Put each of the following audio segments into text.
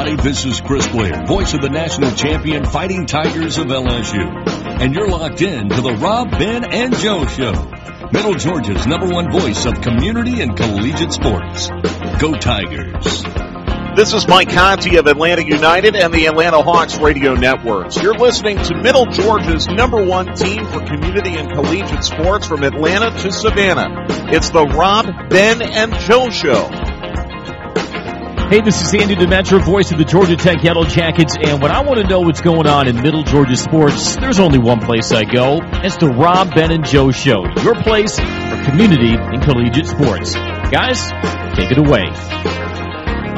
Hi, this is Chris Blair, voice of the national champion Fighting Tigers of LSU. And you're locked in to the Rob, Ben, and Joe Show. Middle Georgia's number one voice of community and collegiate sports. Go Tigers. This is Mike Conti of Atlanta United and the Atlanta Hawks radio networks. You're listening to Middle Georgia's number one team for community and collegiate sports from Atlanta to Savannah. It's the Rob, Ben, and Joe Show. Hey, this is Andy Demetra, voice of the Georgia Tech Yellow Jackets, and when I want to know what's going on in Middle Georgia sports, there's only one place I go. It's the Rob, Ben, and Joe Show, your place for community and collegiate sports. Guys, take it away.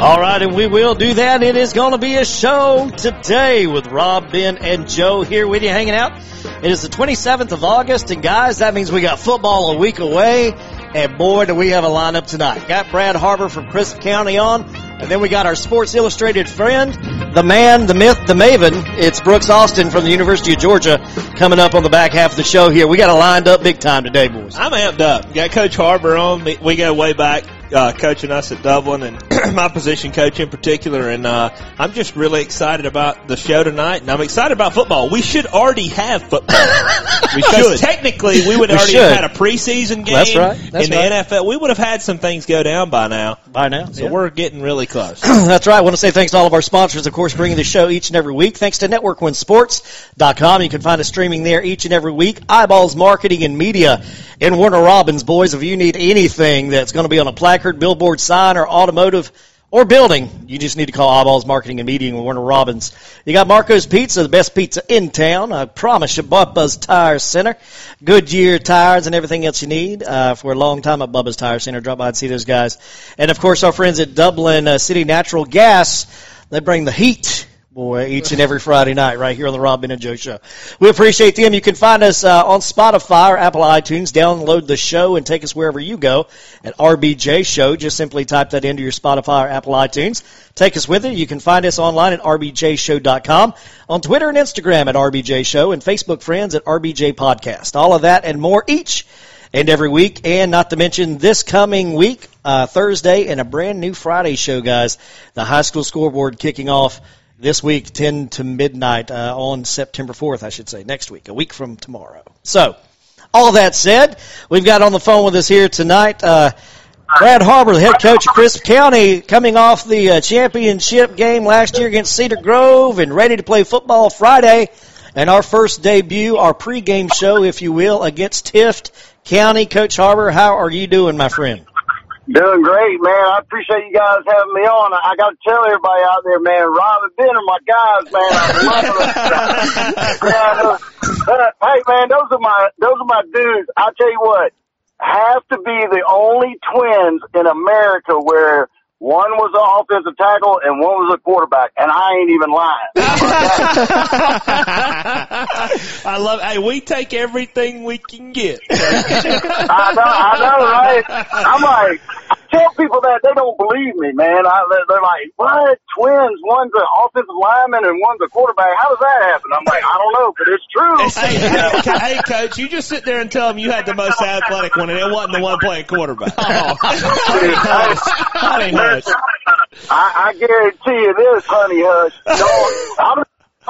All right, and we will do that. It is going to be a show today with Rob, Ben, and Joe here with you hanging out. It is the 27th of August, and guys, that means we got football a week away. And boy, do we have a lineup tonight. Got Brad Harber from Crisp County on. And then we got our Sports Illustrated friend, the man, the myth, the maven. It's Brooks Austin from the University of Georgia coming up on the back half of the show here. We got it lined up big time today, boys. I'm amped up. Got Coach Harber on. We go way back uh, coaching us at Dublin and my position coach in particular. And uh, I'm just really excited about the show tonight, and I'm excited about football. We should already have football. we should. Technically, we would We already should. have had a preseason game That's right. That's in the right. NFL. We would have had some things go down by now. By now, So yeah. we're getting really close. That's right. I want to say thanks to all of our sponsors, of course, bringing the show each and every week. Thanks to NetworkOneSports.com. You can find us streaming there each and every week. Eyeballs Marketing and Media and Warner Robins. boys. If you need anything that's going to be on a placard, billboard, sign, or automotive or building, you just need to call Eyeballs Marketing and Media in Warner Robins. You got Marco's Pizza, the best pizza in town. I promise you, Bubba's Tire Center. Goodyear tires and everything else you need uh, for a long time at Bubba's Tire Center. Drop by and see those guys. And of course, our friends at Dublin uh, City Natural Gas. They bring the heat. Boy, each and every Friday night, right here on the Robin and Joe Show. We appreciate them. You can find us uh, on Spotify or Apple iTunes. Download the show and take us wherever you go at RBJ Show. Just simply type that into your Spotify or Apple iTunes. Take us with it. You can find us online at rbjshow.com, on Twitter and Instagram at RBJ Show, and Facebook friends at RBJ Podcast. All of that and more each and every week, and not to mention this coming week, uh, Thursday, and a brand new Friday show, guys. The high school scoreboard kicking off this week, 10 to midnight, uh, on September 4th, I should say, next week, a week from tomorrow. So, all that said, we've got on the phone with us here tonight, uh, Brad Harber, the head coach of Crisp County, coming off the uh, championship game last year against Cedar Grove and ready to play football Friday. And our first debut, our pregame show, if you will, against Tift County. Coach Harber, how are you doing, my friend? Doing great, man. I appreciate you guys having me on. I, I got to tell everybody out there, man, Rob and Ben are my guys, man. I love them. yeah, uh, hey, man, those are my those are my dudes. I tell you what, have to be the only twins in America where one was an offensive tackle and one was a quarterback, and I ain't even lying. I love. Hey, we take everything we can get. I know, I know, right? I'm like, I tell people that they don't believe me, man. I, they're, they're like, what? Twins? One's an offensive lineman and one's a quarterback. How does that happen? I'm like, I don't know, but it's true. hey, hey, hey, coach, you just sit there and tell them you had the most athletic one, and it wasn't the one playing quarterback. honey hush. I, I guarantee you this, honey hush. No,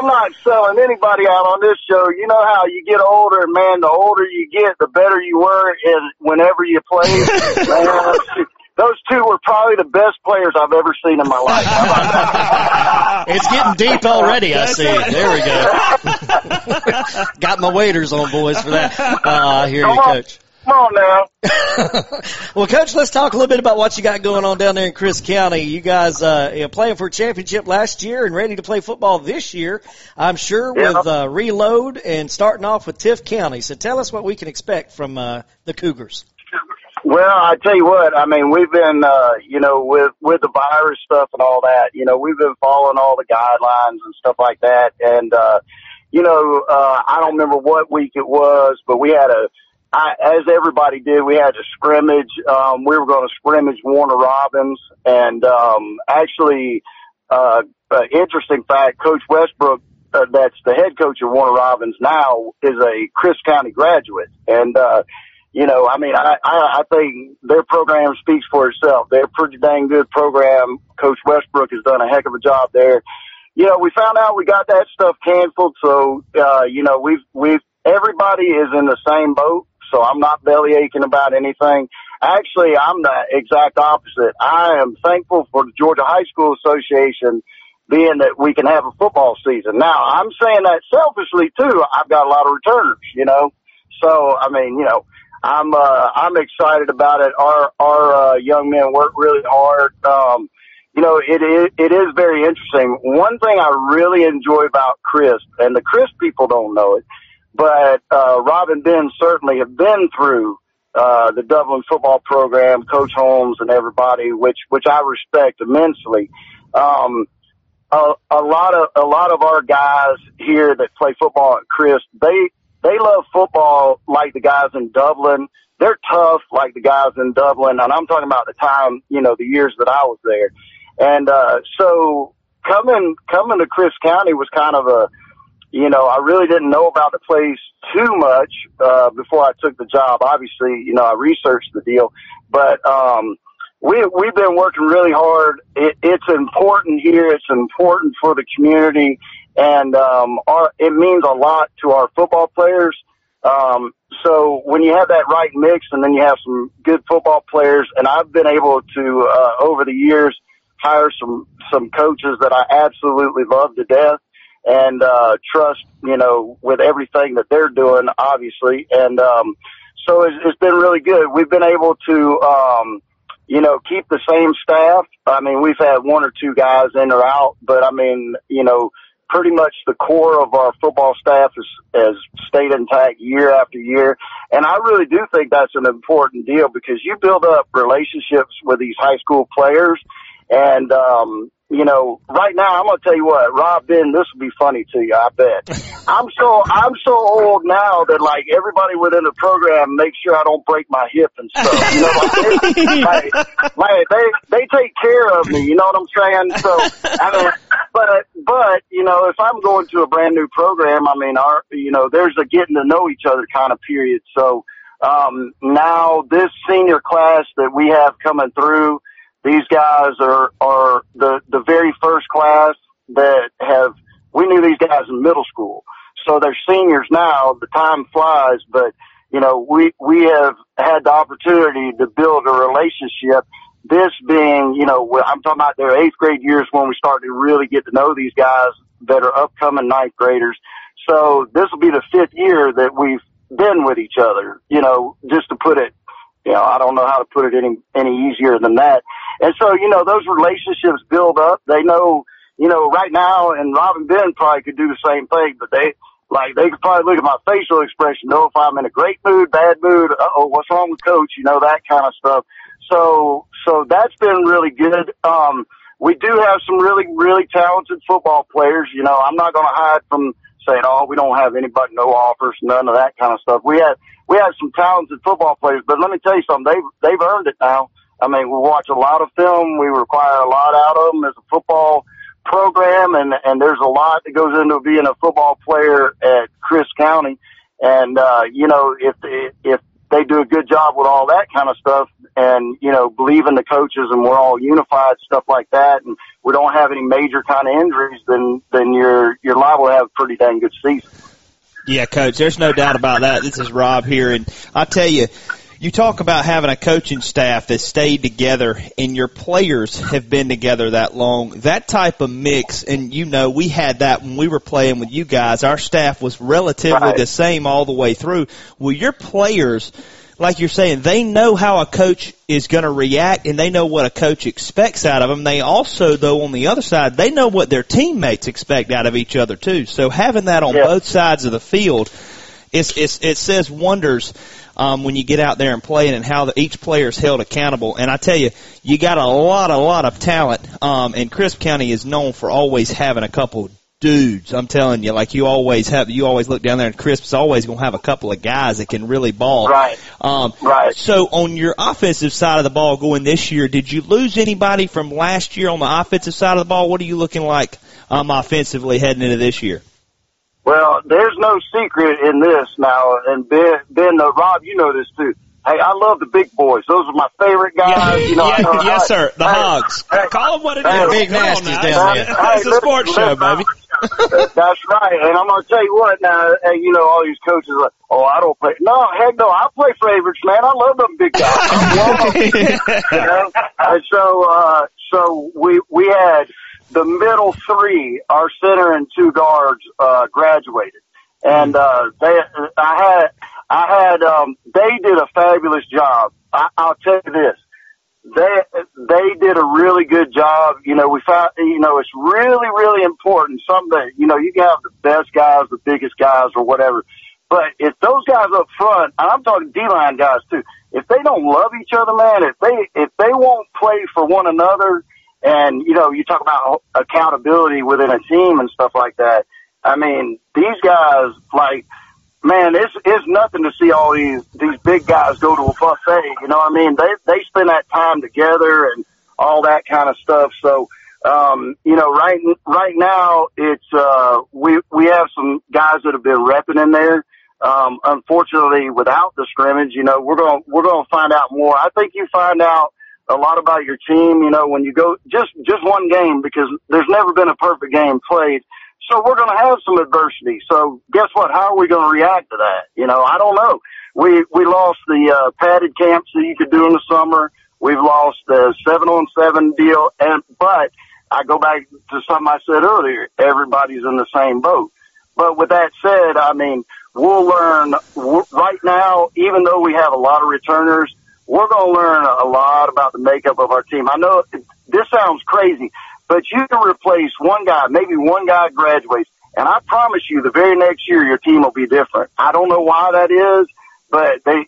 I'm, I'm not selling anybody out on this show. You know how you get older, man. The older you get, the better you were in whenever you played. man, those two were probably the best players I've ever seen in my life. How about that? It's getting deep already, I see. There we go. Got my waiters on, boys, for that. Uh, I hear you, on. Coach. Come on now. well, Coach, let's talk a little bit about what you got going on down there in Crisp County. You guys uh, you know, playing for a championship last year and ready to play football this year, I'm sure, Yeah. with uh, reload and starting off with Tift County. So tell us what we can expect from uh, the Cougars. Well, I tell you what, I mean, we've been, uh, you know, with, with the virus stuff and all that, you know, we've been following all the guidelines and stuff like that. And, uh, you know, uh, I don't remember what week it was, but we had a, I, as everybody did, we had a scrimmage. Um, we were going to scrimmage Warner Robins and, um, actually, uh, uh, interesting fact, Coach Westbrook, uh, that's the head coach of Warner Robins now is a Crisp County graduate. And, uh, you know, I mean, I, I, I think their program speaks for itself. They're a pretty dang good program. Coach Westbrook has done a heck of a job there. You know, we found out we got that stuff canceled. So, uh, you know, we've, we've, everybody is in the same boat. So I'm not belly aching about anything. Actually, I'm the exact opposite. I am thankful for the Georgia High School Association being that we can have a football season. Now, I'm saying that selfishly too. I've got a lot of returners, you know. So, I mean, you know, I'm uh, I'm excited about it. Our our uh, young men work really hard. Um, you know, it is it is very interesting. One thing I really enjoy about Crisp, and the Crisp people don't know it, but uh, Rob and Ben certainly have been through uh, the Dublin football program, Coach Holmes and everybody, which which I respect immensely. Um, a, a lot of a lot of our guys here that play football at Crisp, they they love football like the guys in Dublin. They're tough like the guys in Dublin, and I'm talking about the time, you know, the years that I was there. And uh, so coming coming to Crisp County was kind of a, you know, I really didn't know about the place too much uh, before I took the job. Obviously, you know, I researched the deal, but um, we we've been working really hard. It, it's important here. It's important for the community and um, our, it means a lot to our football players. Um, so when you have that right mix, and then you have some good football players, and I've been able to uh, over the years hire some some coaches that I absolutely love to death and uh, trust, you know, with everything that they're doing, obviously, and um, so it's, it's been really good. We've been able to. Um, you know, keep the same staff. I mean, we've had one or two guys in or out, but I mean, you know, pretty much the core of our football staff has, has stayed intact year after year. And I really do think that's an important deal because you build up relationships with these high school players. And, um, you know, right now I'm gonna tell you what, Rob Ben, this will be funny to you, I bet. I'm so I'm so old now that like everybody within the program makes sure I don't break my hip and stuff. You know, like, they, like, like they they take care of me. You know what I'm saying? So I mean, but but you know, if I'm going to a brand new program, I mean, our you know, there's a getting to know each other kind of period. So um, now this senior class that we have coming through these guys are, are the, the very first class that have, we knew these guys in middle school. So they're seniors now. The time flies, but you know, we, we have had the opportunity to build a relationship. This being, you know, I'm talking about their eighth grade years when we started to really get to know these guys that are upcoming ninth graders. So this will be the fifth year that we've been with each other, you know, just to put it, you know, I don't know how to put it any, any easier than that. And so, you know, those relationships build up. They know, you know, right now, and Robin Ben probably could do the same thing, but they, like, they could probably look at my facial expression, know if I'm in a great mood, bad mood, uh oh, what's wrong with coach, you know, that kind of stuff. So, so that's been really good. Um, we do have some really, really talented football players. You know, I'm not going to hide from saying, oh, we don't have anybody, no offers, none of that kind of stuff. We had, we had some talented football players, but let me tell you something, they've, they've earned it now. I mean, we watch a lot of film. We require a lot out of them as a football program, and and there's a lot that goes into being a football player at Crisp County. And uh, you know, if if they do a good job with all that kind of stuff, and you know, believe in the coaches, and we're all unified, stuff like that, and we don't have any major kind of injuries, then then you're you're liable to have a pretty dang good season. Yeah, coach. There's no doubt about that. This is Rob here, and I tell you you talk about having a coaching staff that stayed together and your players have been together that long. That type of mix, and you know, we had that when we were playing with you guys. Our staff was relatively right. the same all the way through. Well, your players, like you're saying, they know how a coach is going to react and they know what a coach expects out of them. They also, though, on the other side, they know what their teammates expect out of each other too. So having that on yeah. both sides of the field, it's, it's, it says wonders um, when you get out there and play and how the, each player is held accountable. And I tell you, you got a lot, a lot of talent. Um, and Crisp County is known for always having a couple dudes. I'm telling you, like you always have, you always look down there and Crisp's always going to have a couple of guys that can really ball. Right. Um, right. So on your offensive side of the ball going this year, did you lose anybody from last year on the offensive side of the ball? What are you looking like, um, offensively heading into this year? Well, there's no secret in this now, and Ben, Ben, uh, Rob, you know this too. Hey, I love the big boys. Those are my favorite guys. you know, yes, I, yes, sir. The hey, Hogs. Hey, Call them what it is. hey, big Come on nasties down there. It's a sports show, baby. That's right. And I'm going to tell you what now, you know, all these coaches are like, oh, I don't play. No, heck no, I play favorites, man. I love them big guys. I love them. you know? And so, uh, so we, we had the middle three, our center and two guards, uh, graduated. And, uh, they, I had, I had, um, they did a fabulous job. I, I'll tell you this they they did a really good job. You know, we found you know it's really really important. Something that you know you can have the best guys, the biggest guys, or whatever. But if those guys up front, and I'm talking D line guys too, if they don't love each other, man, if they if they won't play for one another, and you know you talk about accountability within a team and stuff like that. I mean, these guys like man, it's it's nothing to see all these these big guys go to a buffet. You know what I mean? They they spend that time together and all that kind of stuff. So, um, you know, right right now it's uh we we have some guys that have been repping in there. Um, unfortunately, without the scrimmage, you know, we're to we're to find out more. I think you find out a lot about your team, you know, when you go just just one game because there's never been a perfect game played. So we're going to have some adversity. So guess what? How are we going to react to that? You know, I don't know. We we lost the uh, padded camps that you could do in the summer. We've lost the seven on seven deal, and but I go back to something I said earlier. Everybody's in the same boat. But with that said, I mean, we'll learn right now. Even though we have a lot of returners, we're going to learn a lot about the makeup of our team. I know this sounds crazy, but you can replace one guy, maybe one guy graduates, and I promise you the very next year your team will be different. I don't know why that is, but they,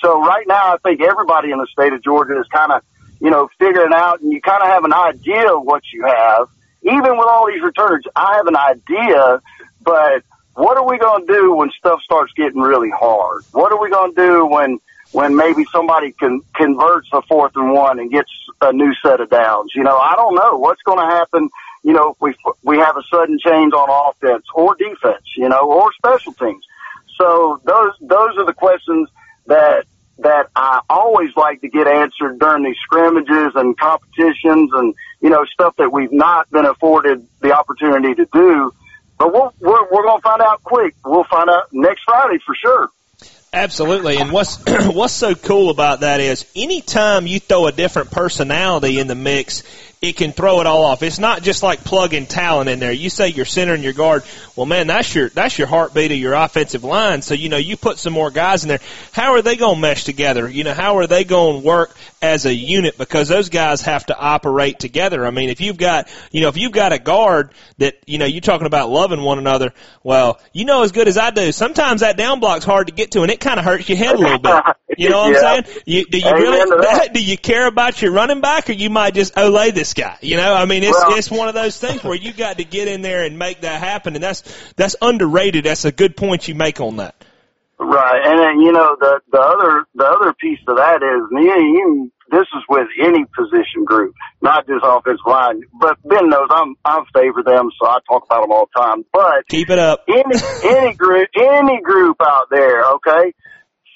so right now I think everybody in the state of Georgia is kind of, you know, figuring out and you kind of have an idea of what you have. Even with all these returns, I have an idea, but what are we going to do when stuff starts getting really hard? What are we going to do when, when maybe somebody can converts a fourth and one and gets a new set of downs. You know, I don't know what's going to happen. You know, if we we have a sudden change on offense or defense, you know, or special teams. So those those are the questions that that I always like to get answered during these scrimmages and competitions and you know stuff that we've not been afforded the opportunity to do. But we'll, we're we're going to find out quick. We'll find out next Friday for sure. Absolutely. And what's what's so cool about that is anytime you throw a different personality in the mix, it can throw it all off. It's not just like plugging talent in there. You say your center and your guard. Well, man, that's your that's your heartbeat of your offensive line. So you know you put some more guys in there. How are they going to mesh together? You know how are they going to work as a unit? Because those guys have to operate together. I mean, if you've got you know if you've got a guard that you know you're talking about loving one another. Well, you know as good as I do. Sometimes that down block's hard to get to, and it kind of hurts your head a little bit. You know what Yeah. I'm saying? You, do you Amen really that. do you care about your running back, or you might just olay this guy? You know, I mean, it's Well- it's one of those things where you got to get in there and make that happen, and that's that's underrated. That's a good point you make on that. Right, and then you know the the other the other piece of that is you, you this is with any position group, not just offensive line. But Ben knows I'm I favor them, so I talk about them all the time. But Keep it up. any any group any group out there, okay,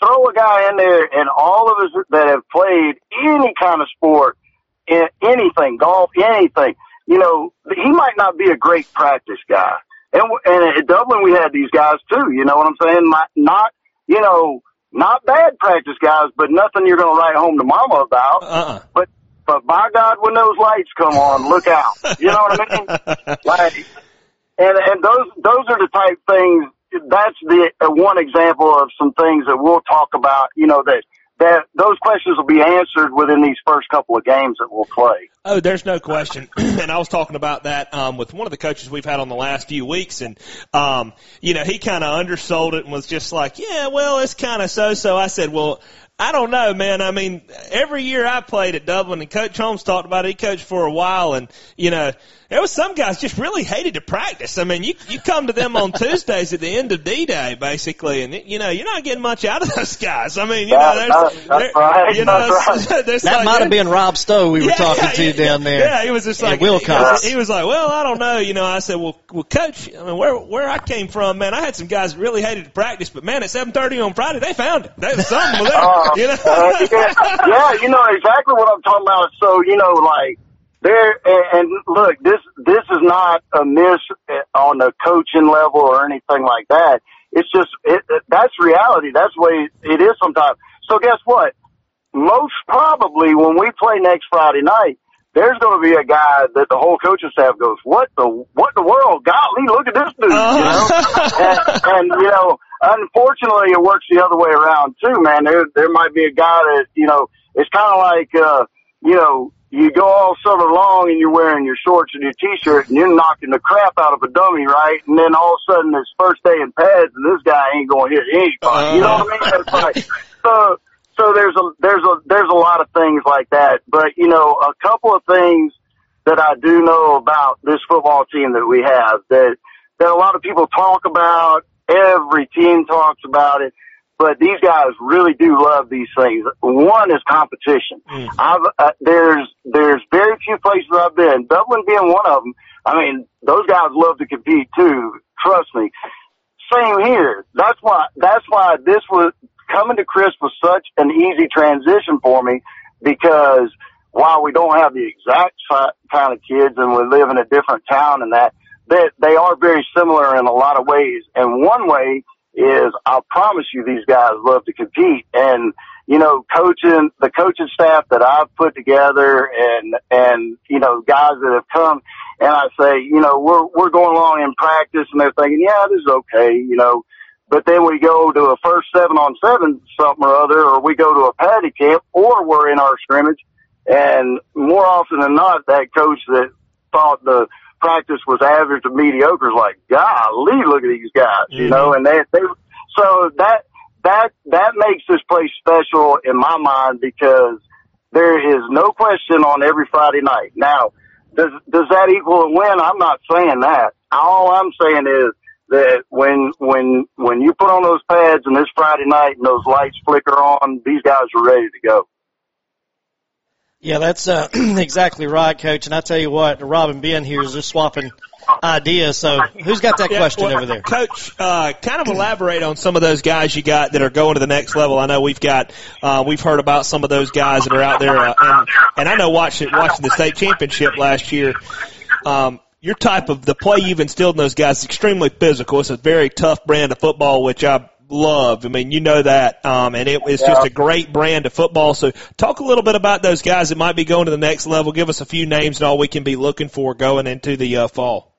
throw a guy in there, and all of us that have played any kind of sport, in anything, golf, anything, you know, he might not be a great practice guy. And, and at Dublin, we had these guys too. You know what I'm saying? Not, not you know, not bad practice guys, but nothing you're going to write home to mama about. Uh-uh. But, but by God, when those lights come on, look out. You know what I mean? like, and and those those are the type things. That's the uh, one example of some things that we'll talk about. You know that that those questions will be answered within these first couple of games that we'll play. Oh, there's no question. and I was talking about that um, with one of the coaches we've had on the last few weeks, and um, you know he kind of undersold it and was just like, "Yeah, well, it's kind of so-so." I said, "Well." I don't know, man. I mean, every year I played at Dublin, and Coach Holmes talked about it. He coached for a while, and you know, there was some guys just really hated to practice. I mean, you you come to them on Tuesdays at the end of D Day, basically, and you know, you're not getting much out of those guys. I mean, you know, That- there's, that- there- right, you know, that's there's- there's That like- might have been Rob Stowe we were Yeah, talking yeah, to yeah, down there. Yeah, he was just like Wilcox. He, he was like, "Well, I don't know." You know, I said, "Well, well, coach, I mean, where where I came from, man, I had some guys that really hated to practice, but man, at seven thirty on Friday, they found it. That was something was there." Uh, You know? uh, yeah, yeah, you know exactly what I'm talking about. So you know, like there, and, and look, this this is not a miss on the coaching level or anything like that. It's just it, that's reality. That's the way it is sometimes. So guess what? Most probably when we play next Friday night, there's going to be a guy that the whole coaching staff goes, "What the what in the world? Golly, look at this dude!" You know, and, and you know, unfortunately, it works the other way around too, man. There there might be a guy that you know, it's kind of like uh, you know, you go all summer long and you're wearing your shorts and your t-shirt and you're knocking the crap out of a dummy, right? And then all of a sudden it's first day in pads and this guy ain't going to hit anybody. You know what I mean? It's like, so, so there's a, there's a, there's a lot of things like that. But, you know, a couple of things that I do know about this football team that we have that, that a lot of people talk about. Every team talks about it but these guys really do love these things. One is competition. Mm. I've uh, there's there's very few places I've been, Dublin being one of them. I mean, those guys love to compete too. Trust me. Same here. That's why that's why this was coming to Crisp was such an easy transition for me because while we don't have the exact kind of kids and we live in a different town and that, that they are very similar in a lot of ways. And one way is I'll promise you these guys love to compete. And you know coaching the coaching staff that I've put together and and you know guys that have come and I say you know we're we're going along in practice and they're thinking yeah this is okay you know. But then we go to a first seven on seven something or other or we go to a paddy camp or we're in our scrimmage. And more often than not that coach that thought the practice was average to mediocre. Is like, golly, look at these guys, you mm-hmm. know, and they, they, so that, that, that makes this place special in my mind because there is no question on every Friday night. Now, does, does that equal a win? I'm not saying that. All I'm saying is that when, when, when you put on those pads and this Friday night and those lights flicker on, these guys are ready to go. Yeah, that's uh, exactly right, Coach. And I tell you what, Robin Ben here is just swapping ideas. So who's got that yeah, question well, over there? Coach, uh, kind of elaborate on some of those guys you got that are going to the next level. I know we've got, uh, we've heard about some of those guys that are out there, uh, and, and I know watching, watching the state championship last year, um, your type of the play you've instilled in those guys is extremely physical. It's a very tough brand of football, which I love. I mean, you know that, um, and it, it's yeah. just a great brand of football. So, talk a little bit about those guys that might be going to the next level. Give us a few names and all we can be looking for going into the uh, fall.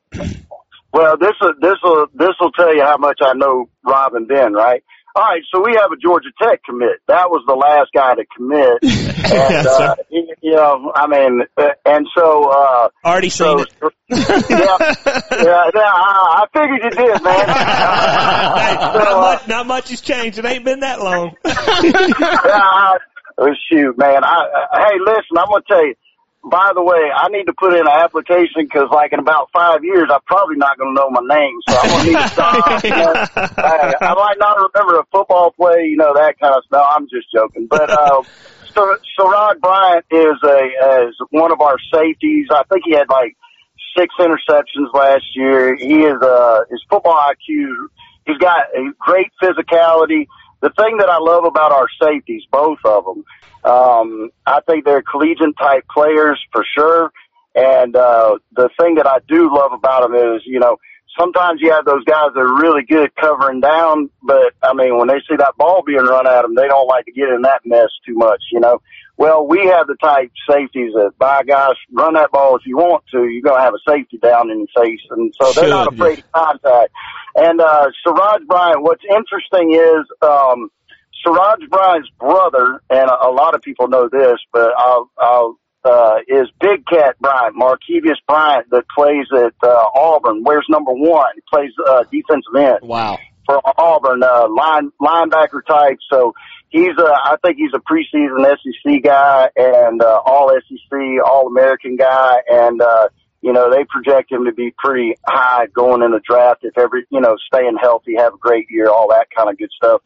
Well, this will this will this will tell you how much I know Rob and Ben, right? All right, so we have a Georgia Tech commit. That was the last guy to commit, and uh, you know, I mean, uh, and so uh, already so, seen it. yeah, yeah, yeah, I, I figured you did, man. hey, so, not, much, uh, not much has changed. It ain't been that long. yeah, oh shoot, man. I, I, hey, listen, I'm gonna tell you by the way, I need to put in an application because, like, in about five years, I'm probably not going to know my name, so I'm going to need to stop. you know? I, I might not remember a football play, you know, that kind of stuff. No, I'm just joking, but uh, so Sarod Bryant is a is one of our safeties. I think he had like six interceptions last year. He is uh his football IQ. He's got a great physicality. The thing that I love about our safeties, both of them, um, I think they're collegiate type players for sure. And, uh, the thing that I do love about them is, you know, sometimes you have those guys that are really good covering down, but I mean, when they see that ball being run at them, they don't like to get in that mess too much, you know. Well, we have the type safeties that, by gosh, run that ball if you want to. You're going to have a safety down in your face. And so they're Should, not afraid of contact. And, uh, Siraj Bryant, what's interesting is, um, Siraj Bryant's brother, and a, a lot of people know this, but I'll, I'll uh, is Big Cat Bryant, Markevius Bryant, that plays at uh, Auburn. Wears number one. He plays uh, defensive end. Wow. For Auburn, uh, line linebacker type. So he's a, I think he's a preseason SEC guy and uh, all SEC, all American guy, and uh, you know they project him to be pretty high going in the draft if every, you know, staying healthy, have a great year, all that kind of good stuff.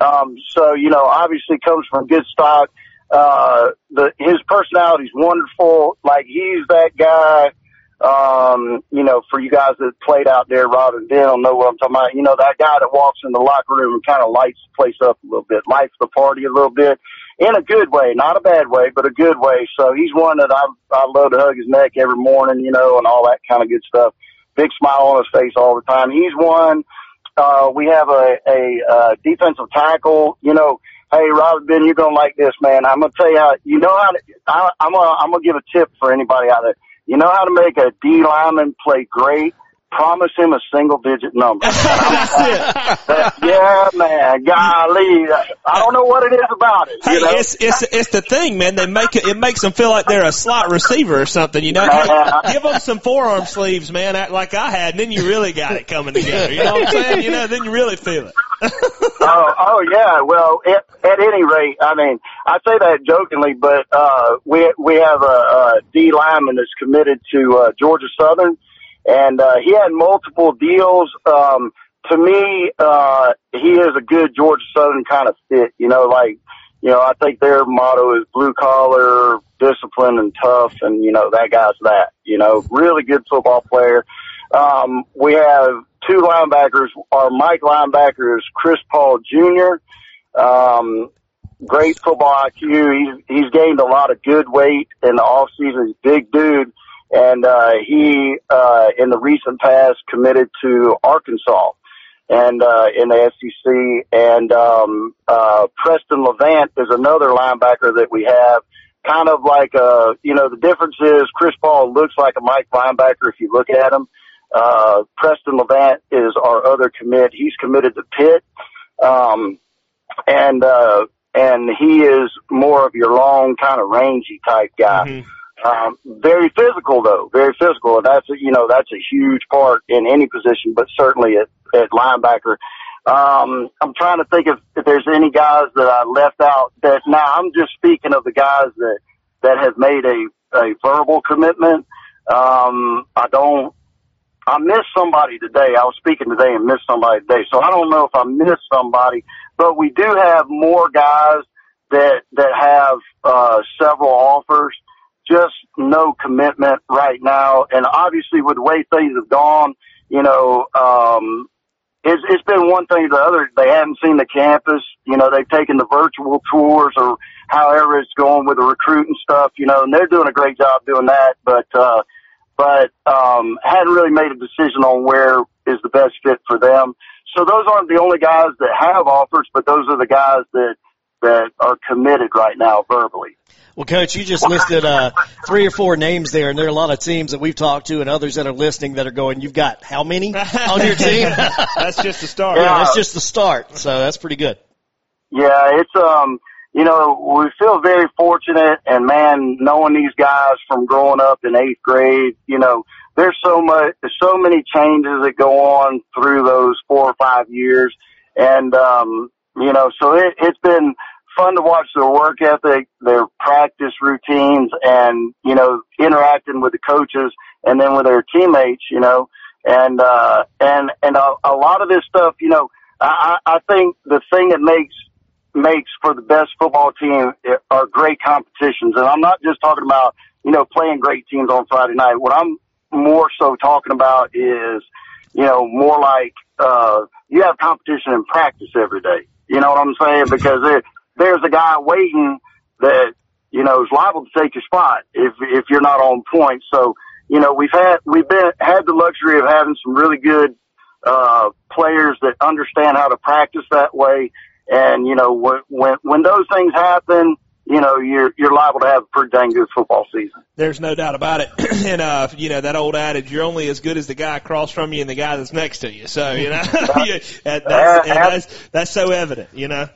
Um, so, you know, obviously comes from good stock. Uh, the, his personality's wonderful. Like he's that guy, um, you know, for you guys that played out there, Rob and Ben know what I'm talking about. You know, that guy that walks in the locker room and kind of lights the place up a little bit, lights the party a little bit in a good way, not a bad way, but a good way. So he's one that I, I love to hug his neck every morning, you know, and all that kind of good stuff. Big smile on his face all the time. He's one. Uh, we have a, a, uh, defensive tackle, you know, Hey, Robert Ben, you're gonna like this, man. I'm gonna tell you how. You know how to. I, I'm gonna. I'm gonna give a tip for anybody out there. You know how to make a D lineman play great? Promise him a single digit number. That's it. yeah, man. Golly, I don't know what it is about it. Hey, you know? it's it's it's the thing, man. They make it. It makes them feel like they're a slot receiver or something. You know, hey, give them some forearm sleeves, man, act like I had, and then you really got it coming together. You know what I'm saying? You know, then you really feel it. oh, oh yeah. Well, at, at any rate, I mean, I say that jokingly, but uh, we we have a, a D lineman that's committed to uh, Georgia Southern, and uh, he had multiple deals. Um, to me, uh, he is a good Georgia Southern kind of fit. You know, like you know, I think their motto is blue collar, discipline, and tough, and you know that guy's that. You know, really good football player. Um, we have two linebackers. Our Mike linebacker is Chris Paul Jr. Um, great football IQ. He's he's gained a lot of good weight in the off season. He's a big dude, and uh, he uh, in the recent past committed to Arkansas and uh, in the SEC. And um, uh, Preston Levant is another linebacker that we have. Kind of like uh, you know, the difference is Chris Paul looks like a Mike linebacker if you look at him. Uh, Preston Levant is our other commit. He's committed to Pitt. Um, and, uh, and he is more of your long kind of rangy type guy. Mm-hmm. Um, very physical though, very physical. And that's, you know, that's a huge part in any position, but certainly at, at linebacker. Um, I'm trying to think if, if there's any guys that I left out that now I'm just speaking of the guys that, that have made a, a verbal commitment. Um, I don't, I missed somebody today. I was speaking today and missed somebody today. So I don't know if I missed somebody, but we do have more guys that, that have, uh, several offers, just no commitment right now. And obviously with the way things have gone, you know, um, it's, it's been one thing or the other. They haven't seen the campus. You know, they've taken the virtual tours or however it's going with the recruiting stuff, you know, and they're doing a great job doing that. But, uh, but um, hadn't really made a decision on where is the best fit for them. So those aren't the only guys that have offers, but those are the guys that that are committed right now verbally. Well, coach, you just listed uh, three or four names there, and there are a lot of teams that we've talked to and others that are listening that are going. You've got how many on your team? that's just the start. Yeah, that's just the start. So that's pretty good. Yeah, it's um you know, we feel very fortunate and man, knowing these guys from growing up in eighth grade, you know, there's so much, there's so many changes that go on through those four or five years. And, um, you know, so it, it's been fun to watch their work ethic, their practice routines and, you know, interacting with the coaches and then with their teammates, you know, and, uh, and, and a, a lot of this stuff, you know, I, I think the thing that makes makes for the best football team are great competitions. And I'm not just talking about, you know, playing great teams on Friday night. What I'm more so talking about is, you know, more like, uh, you have competition in practice every day. You know what I'm saying? Because there, there's a guy waiting that, you know, is liable to take your spot if, if you're not on point. So, you know, we've had, we've been, had the luxury of having some really good, uh, players that understand how to practice that way and, you know, when, when those things happen, you know, you're, you're liable to have a pretty dang good football season. There's no doubt about it. and, uh, you know, that old adage, you're only as good as the guy across from you and the guy that's next to you. So, you know, that, that's, and that's, that's so evident, you know?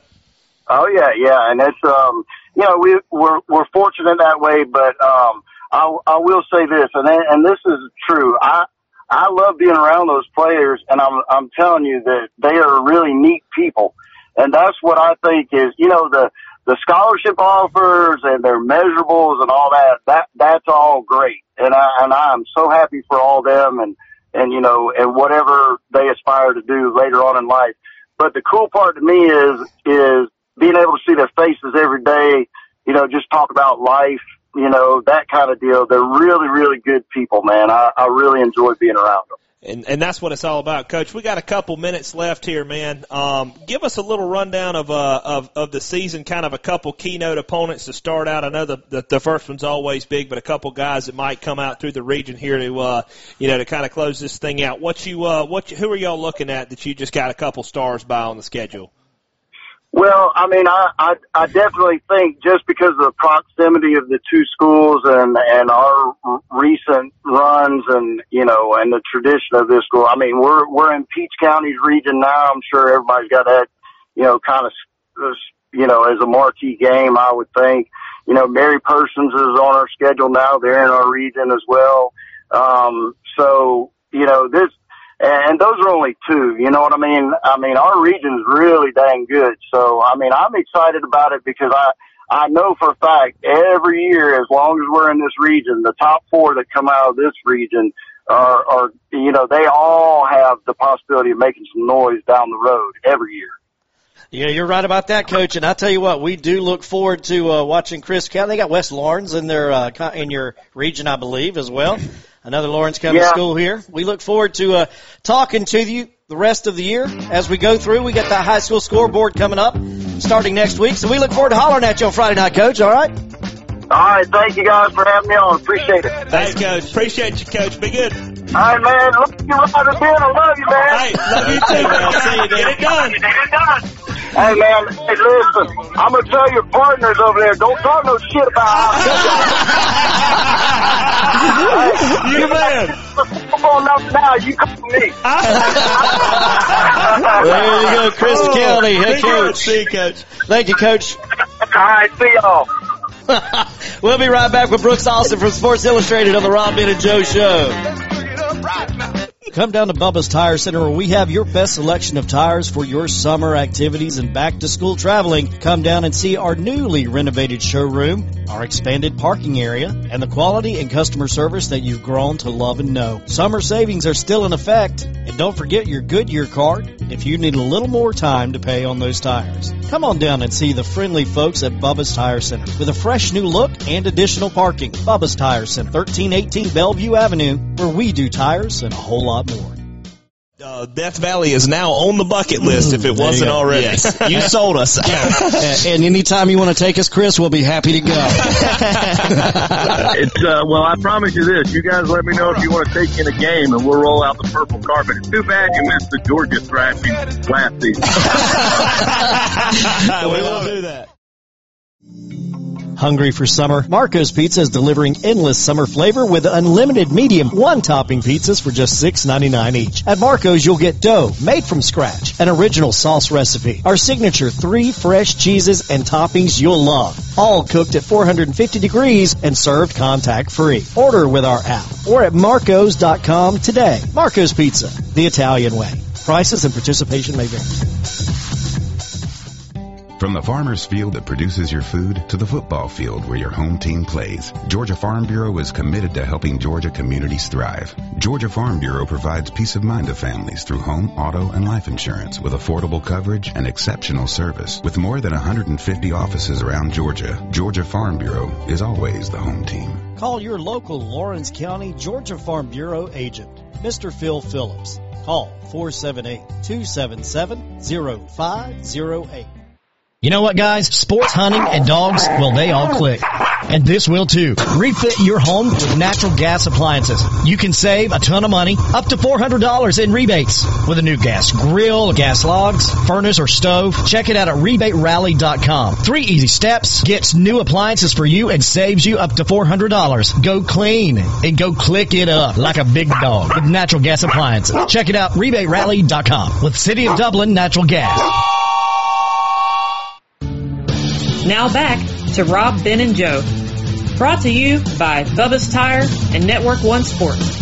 Oh yeah, yeah. And it's, um, you know, we, we're, we're fortunate that way, but, um, I, I will say this, and, and this is true. I, I love being around those players and I'm, I'm telling you that they are really neat people. And that's what I think is, you know, the, the scholarship offers and their measurables and all that, that, that's all great. And I, and I'm so happy for all them and, and, you know, and whatever they aspire to do later on in life. But the cool part to me is, is being able to see their faces every day, you know, just talk about life you know, that kind of deal. They're really, really good people, man. I, I really enjoy being around them. And, and that's what it's all about, Coach. We got a couple minutes left here, man. Um, give us a little rundown of uh, of of the season, kind of a couple keynote opponents to start out. I know the, the the first one's always big, but a couple guys that might come out through the region here to uh, you know to kind of close this thing out. What you uh, what you, who are y'all looking at that you just got a couple stars by on the schedule? Well, I mean, I, I, I definitely think just because of the proximity of the two schools and, and our recent runs and, you know, and the tradition of this school, I mean, we're, we're in Peach County's region now. I'm sure everybody's got that, you know, kind of, you know, as a marquee game, I would think. You know, Mary Persons is on our schedule now. They're in our region as well. Um, so, you know, this, and those are only two. You know what I mean? I mean, our region's really dang good. So, I mean, I'm excited about it because I, I know for a fact every year, as long as we're in this region, the top four that come out of this region are, are, you know, they all have the possibility of making some noise down the road every year. Yeah, you're right about that, Coach. And I tell you what, we do look forward to uh, watching Crisp County. They got West Laurens in their uh, in your region, I believe, as well. Another Laurens County yeah. school here. We look forward to uh, talking to you the rest of the year as we go through. We got the high school scoreboard coming up starting next week, so we look forward to hollering at you on Friday night, Coach. All right. All right, thank you guys for having me on. Appreciate it. Thanks, Coach. Appreciate you, Coach. Be good. All right, man. Look, you right again. I love you, man. Hey, love you too, man. See you, Get it done. Get it done. Hey man, hey listen, I'm gonna tell your partners over there, don't talk no shit about us. You man. Come on up now, you come to me. there you go, Crisp oh, County, head coach. See you, coach. Thank you, coach. All right, see y'all. we'll be right back with Brooks Austin from Sports Illustrated on the Rob Ben and Joe Show. Come down to Bubba's Tire Center where we have your best selection of tires for your summer activities and back to school traveling. Come down and see our newly renovated showroom, our expanded parking area, and the quality and customer service that you've grown to love and know. Summer savings are still in effect. And don't forget your Goodyear card if you need a little more time to pay on those tires. Come on down and see the friendly folks at Bubba's Tire Center with a fresh new look and additional parking. Bubba's Tire Center, 1318 Bellevue Avenue, where we do tires and a whole lot more. Uh, Death Valley is now on the bucket list if it wasn't already. Yes. you sold us. yeah. and anytime you want to take us, Chris, we'll be happy to go. it's uh, well, I promise you this: you guys let me know if you want to take in a game, and we'll roll out the purple carpet. It's too bad you missed the Georgia thrashing last season. we will do that. Hungry for summer? Marco's Pizza is delivering endless summer flavor with unlimited medium one-topping pizzas for just $6.99 each. At Marco's, you'll get dough made from scratch, an original sauce recipe, our signature three fresh cheeses and toppings you'll love, all cooked at 450 degrees and served contact-free. Order with our app or at marcos.com today. Marco's Pizza, the Italian way. Prices and participation may vary. From the farmer's field that produces your food to the football field where your home team plays, Georgia Farm Bureau is committed to helping Georgia communities thrive. Georgia Farm Bureau provides peace of mind to families through home, auto, and life insurance with affordable coverage and exceptional service. With more than 150 offices around Georgia, Georgia Farm Bureau is always the home team. Call your local Laurens County Georgia Farm Bureau agent, Mr. Phil Phillips. Call 478 277 0508. You know what, guys? Sports, hunting, and dogs, well, they all click. And this will too. Refit your home with natural gas appliances. You can save a ton of money, up to $400 in rebates. With a new gas grill, gas logs, furnace, or stove, check it out at rebaterally.com. Three easy steps gets new appliances for you and saves you up to $400. Go clean and go click it up like a big dog with natural gas appliances. Check it out, rebaterally.com with City of Dublin Natural Gas. Now back to Rob, Ben, and Joe. Brought to you by Bubba's Tire and Network One Sports.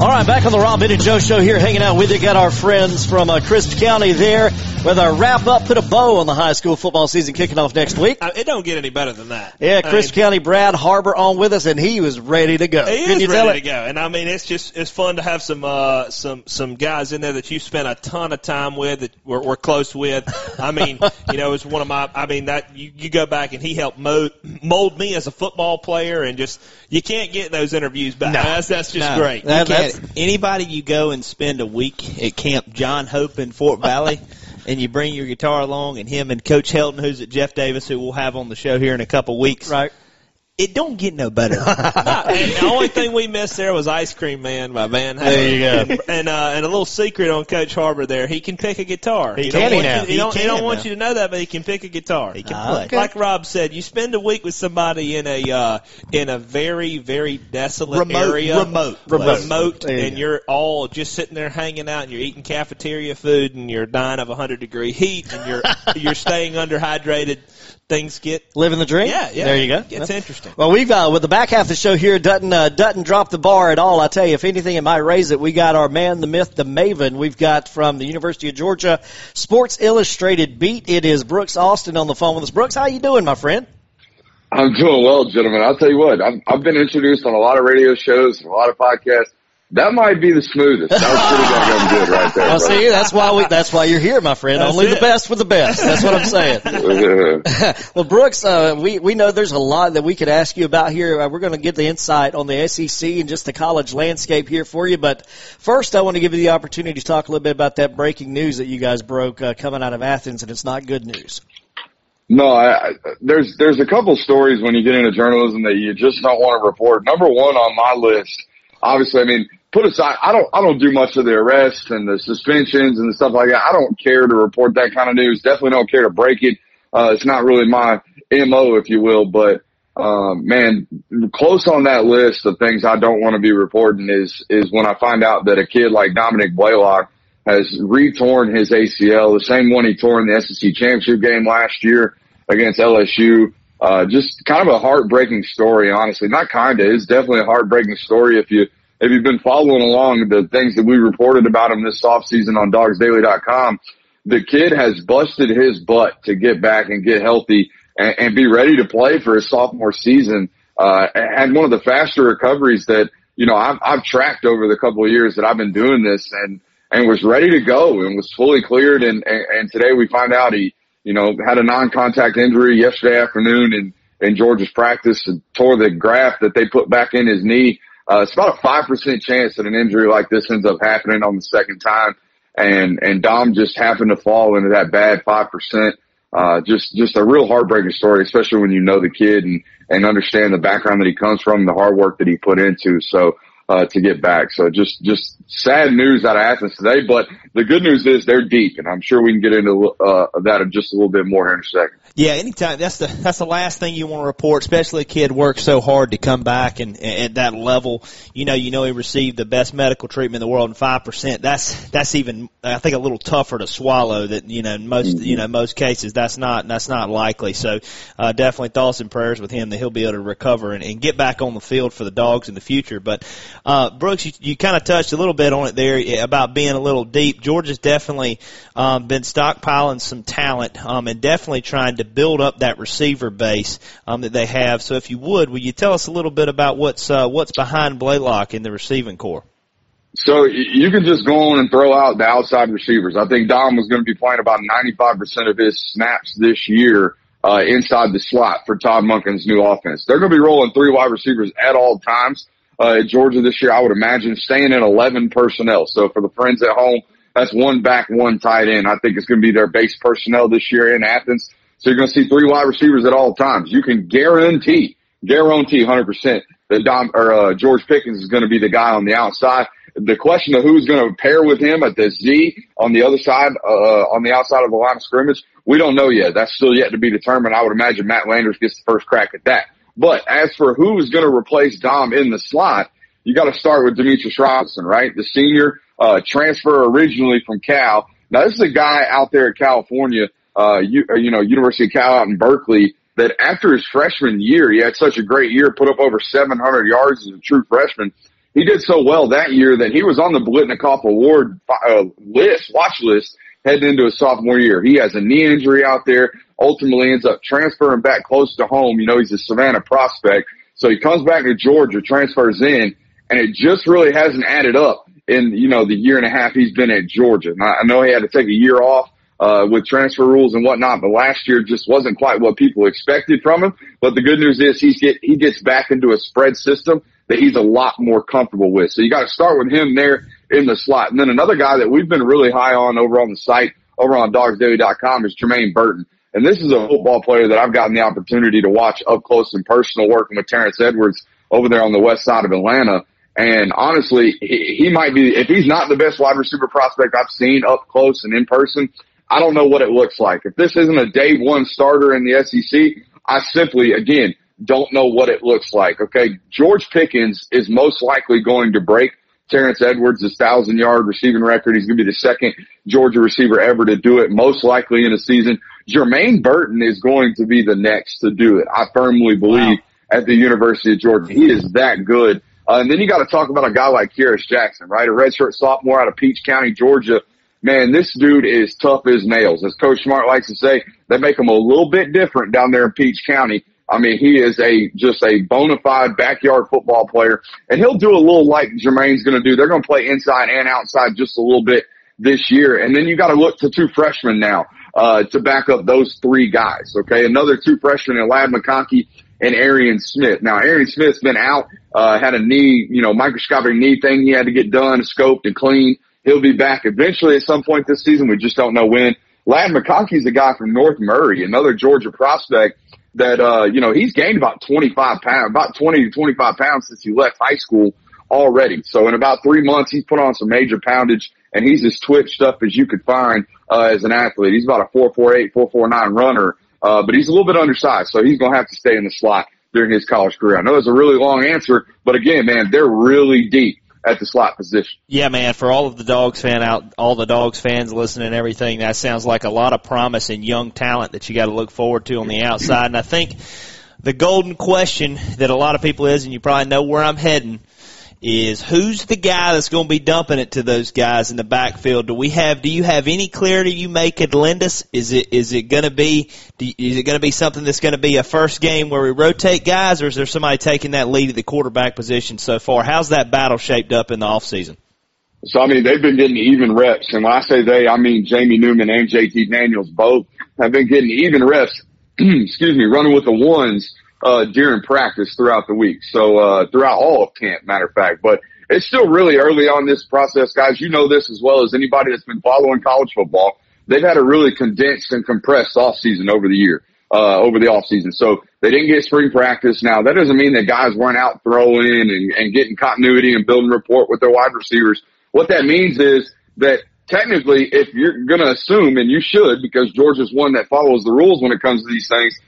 All right, back on the Rob, Ben, and Joe show here, hanging out with you. Got our friends from uh, Crisp County there. With our wrap up, put a bow on the high school football season kicking off next week. Uh, It don't get any better than that. Yeah, I Crisp mean, County Brad Harber on with us, and he was ready to go. He Can is you ready it? to go, and I mean it's just it's fun to have some uh, some some guys in there that you've spent a ton of time with that we're, we're close with. I mean, you know, it's one of my. I mean that you, you go back and he helped mold, mold me as a football player, and just you can't get those interviews back. That's that's just No, great. you That- can't. that's- Anybody you go and spend a week at Camp John Hope in Fort Valley, and you bring your guitar along, and him and Coach Helton, who's at Jeff Davis, who we'll have on the show here in a couple weeks, Right. It don't get no better. and the only thing we missed there was Ice Cream Man by Van Halen. There you go. And, and, uh, and a little secret on Coach Harber there, he can pick a guitar. He don't can now. You, he, He don't, he don't want now. you to know that, but he can pick a guitar. He can Ah, play. okay. Like Rob said, you spend a week with somebody in a uh, in a very very desolate Remote- area, remote place. remote, you and go. you're all just sitting there hanging out, and you're eating cafeteria food, and you're dying of a hundred degree heat, and you're you're staying underhydrated. Things get Living the dream. yeah yeah. There you go. It's interesting. Well, we've uh, with the back half of the show here doesn't uh, doesn't drop the bar at all. I tell you, if anything, it might raise it. We got our man, the myth, the maven. We've got from the University of Georgia Sports Illustrated beat. It is Brooks Austin on the phone with us. Brooks, how you doing, my friend? I'm doing well, gentlemen. I'll tell you what, I've, I've been introduced on a lot of radio shows and a lot of podcasts. That might be the smoothest. That was pretty goddamn good right there. Well, brother. see, that's why we that's why you're here, my friend. That's Only the best with the best. That's what I'm saying. well, Brooks, uh, we we know there's a lot that we could ask you about here. Uh, we're going to get the insight on the SEC and just the college landscape here for you. But first, I want to give you the opportunity to talk a little bit about that breaking news that you guys broke uh, coming out of Athens, and it's not good news. No, I, I, there's there's a couple stories when you get into journalism that you just don't want to report. Number one on my list, obviously, I mean, put aside, I don't I don't do much of the arrests and the suspensions and stuff like that. I don't care to report that kind of news. Definitely don't care to break it. Uh, it's not really my mo, if you will. But um, man, close on that list of things I don't want to be reporting is is when I find out that a kid like Dominic Blaylock has re-torn his ACL, the same one he tore in the SEC championship game last year against LSU. Uh, just kind of a heartbreaking story, honestly. Not kinda, it's definitely a heartbreaking story if you, if you've been following along the things that we reported about him this offseason on dogsdaily.com. The kid has busted his butt to get back and get healthy and, and be ready to play for his sophomore season. Uh, and one of the faster recoveries that, you know, I've, I've tracked over the couple of years that I've been doing this and, and was ready to go and was fully cleared. And, and, and today we find out he, you know, had a non-contact injury yesterday afternoon in, in Georgia's practice and tore the graft that they put back in his knee. Uh, it's about a 5% chance that an injury like this ends up happening on the second time. And, and Dom just happened to fall into that bad 5%. Uh, just, just a real heartbreaking story, especially when you know the kid and, and understand the background that he comes from, the hard work that he put into. So, uh, to get back. So just, just sad news out of Athens today. But the good news is they're deep and I'm sure we can get into, uh, that just a little bit more here in a second. Yeah, anytime. That's the that's the last thing you want to report, especially a kid works so hard to come back and, and at that level. You know, you know he received the best medical treatment in the world, and five percent. That's that's even I think a little tougher to swallow. That you know most you know most cases that's not that's not likely. So uh, definitely thoughts and prayers with him that he'll be able to recover and, and get back on the field for the dogs in the future. But uh, Brooks, you, you kind of touched a little bit on it there about being a little deep. Georgia's definitely um, been stockpiling some talent um, and definitely trying to build up that receiver base um, that they have. So, if you would, will you tell us a little bit about what's uh, what's behind Blaylock in the receiving corps? So you can just go on and throw out the outside receivers. I think Dom was going to be playing about 95% of his snaps this year uh, inside the slot for Todd Monken's new offense. They're going to be rolling three wide receivers at all times. Uh, at Georgia this year, I would imagine staying in 11 personnel. So for the friends at home, that's one back, one tight end. I think it's going to be their base personnel this year in Athens. So you're going to see three wide receivers at all times. You can guarantee, guarantee 100% that Dom or uh, George Pickens is going to be the guy on the outside. The question of who's going to pair with him at the Z on the other side, uh, on the outside of the line of scrimmage, we don't know yet. That's still yet to be determined. I would imagine Matt Landers gets the first crack at that. But as for who is going to replace Dom in the slot, you got to start with Demetrius Robinson, right? The senior, uh, transfer originally from Cal. Now this is a guy out there at California, uh, you, uh, you know, University of Cal out in Berkeley that after his freshman year, he had such a great year, put up over 700 yards as a true freshman. He did so well that year that he was on the Biletnikoff Award uh, list, watch list heading into his sophomore year. He has a knee injury out there, ultimately ends up transferring back close to home. You know, he's a Savannah prospect. So he comes back to Georgia, transfers in, and it just really hasn't added up in, you know, the year and a half he's been at Georgia. And I know he had to take a year off, uh, with transfer rules and whatnot, but last year just wasn't quite what people expected from him. But the good news is he's get, he gets back into a spread system that he's a lot more comfortable with. So you got to start with him there in the slot. And then another guy that we've been really high on over on the site, over on dogsdaily.com is Jermaine Burton. And this is a football player that I've gotten the opportunity to watch up close and personal working with Terrence Edwards over there on the west side of Atlanta. And honestly, he, he might be, if he's not the best wide receiver prospect I've seen up close and in person, I don't know what it looks like. If this isn't a day one starter in the SEC, I simply, again, don't know what it looks like. Okay. George Pickens is most likely going to break Terrence Edwards' thousand yard receiving record. He's going to be the second Georgia receiver ever to do it, most likely in a season. Jermaine Burton is going to be the next to do it. I firmly believe wow. at the University of Georgia. He is that good. Uh, and then you got to talk about a guy like Kearis Jackson, right? A redshirt sophomore out of Peach County, Georgia. Man, this dude is tough as nails. As Coach Smart likes to say, they make him a little bit different down there in Peach County. I mean, he is a just a bona fide backyard football player, and he'll do a little like Jermaine's going to do. They're going to play inside and outside just a little bit this year, and then you got to look to two freshmen now uh, to back up those three guys. Okay, another two freshmen in Ladd McConkey and Arian Smith. Now, Arian Smith's been out, uh, had a knee, you know, microscopic knee thing he had to get done, scoped and cleaned. He'll be back eventually at some point this season. We just don't know when. Ladd McConkey's a guy from North Murray, another Georgia prospect that, uh, you know, he's gained about 25 pounds, about 20 to 25 pounds since he left high school already. So in about three months, he's put on some major poundage and he's as twitched up as you could find, uh, as an athlete. He's about a 448, 449 runner, uh, but he's a little bit undersized. So he's going to have to stay in the slot during his college career. I know it's a really long answer, but again, man, they're really deep at the slot position. Yeah, man. For all of the dogs fan out, all the dogs fans listening and everything, that sounds like a lot of promise and young talent that you got to look forward to on the outside. And I think the golden question that a lot of people is, and you probably know where I'm heading, is who's the guy that's going to be dumping it to those guys in the backfield? Do we have? Do you have any clarity you may could lend us? Is it is it going to be? Is it going to be something that's going to be a first game where we rotate guys, or is there somebody taking that lead at the quarterback position so far? How's that battle shaped up in the off season? So I mean, they've been getting even reps, and when I say they, I mean Jamie Newman and JT Daniels both have been getting even reps. excuse me, running with the ones uh, during practice throughout the week. So, uh, throughout all of camp, matter of fact, but it's still really early on this process, guys. You know this as well as anybody that's been following college football. They've had a really condensed and compressed off season over the year, uh, over the off season. So they didn't get spring practice. Now that doesn't mean that guys weren't out throwing and, and getting continuity and building rapport with their wide receivers. What that means is that technically, if you're going to assume, and you should, because Georgia's one that follows the rules when it comes to these things,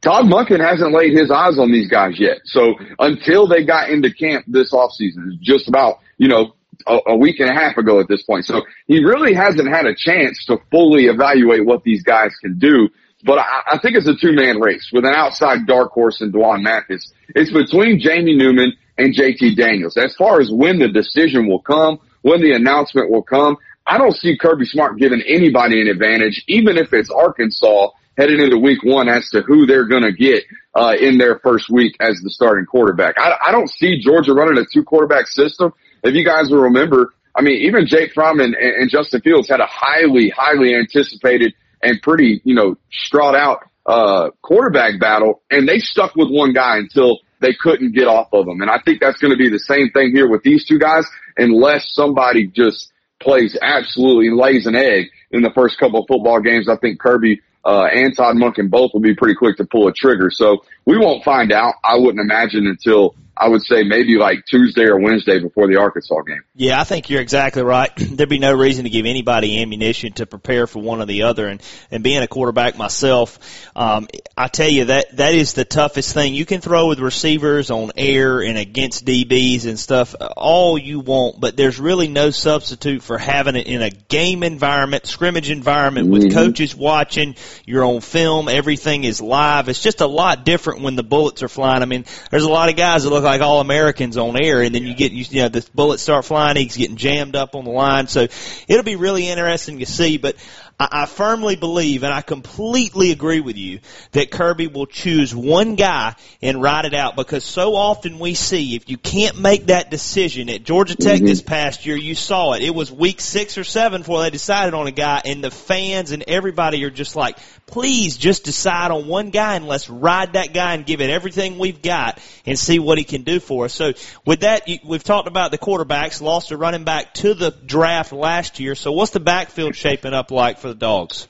Todd Monken hasn't laid his eyes on these guys yet. So until they got into camp this offseason, just about, you know, a, a, week and a half ago at this point. So he really hasn't had a chance to fully evaluate what these guys can do. But I, I think it's a two man race with an outside dark horse in Dwan Mathis. It's between Jamie Newman and JT Daniels. As far as when the decision will come, when the announcement will come, I don't see Kirby Smart giving anybody an advantage, even if it's Arkansas heading into week one as to who they're going to get uh, in their first week as the starting quarterback. I, I don't see Georgia running a two quarterback system. If you guys will remember, I mean, even Jake Fromm and, and Justin Fields had a highly, highly anticipated and pretty, you know, strawed out uh, quarterback battle, and they stuck with one guy until they couldn't get off of him. And I think that's going to be the same thing here with these two guys, unless somebody just plays absolutely lays an egg in the first couple of football games. I think Kirby uh, and Todd Monken both will be pretty quick to pull a trigger. So we won't find out, I wouldn't imagine, until I would say maybe like Tuesday or Wednesday before the Arkansas game. Yeah, I think you're exactly right. There'd be no reason to give anybody ammunition to prepare for one or the other. And, and being a quarterback myself, um, I tell you that, that is the toughest thing. You can throw with receivers on air and against DBs and stuff all you want, but there's really no substitute for having it in a game environment, scrimmage environment with mm-hmm. coaches watching, you're on film, everything is live. It's just a lot different when the bullets are flying. I mean, there's a lot of guys that look like all Americans on air, and then you get you, you know the bullets start flying. He's getting jammed up on the line, so it'll be really interesting to see. But I, I firmly believe, and I completely agree with you, that Kirby will choose one guy and ride it out because so often we see if you can't make that decision at Georgia Tech Mm-hmm. this past year, you saw it. It was week six or seven before they decided on a guy, and the fans and everybody are just like, please just decide on one guy and let's ride that guy and give it everything we've got and see what he can do for us. So with that, we've talked about the quarterbacks, lost a running back to the draft last year. So what's the backfield shaping up like for the Dogs?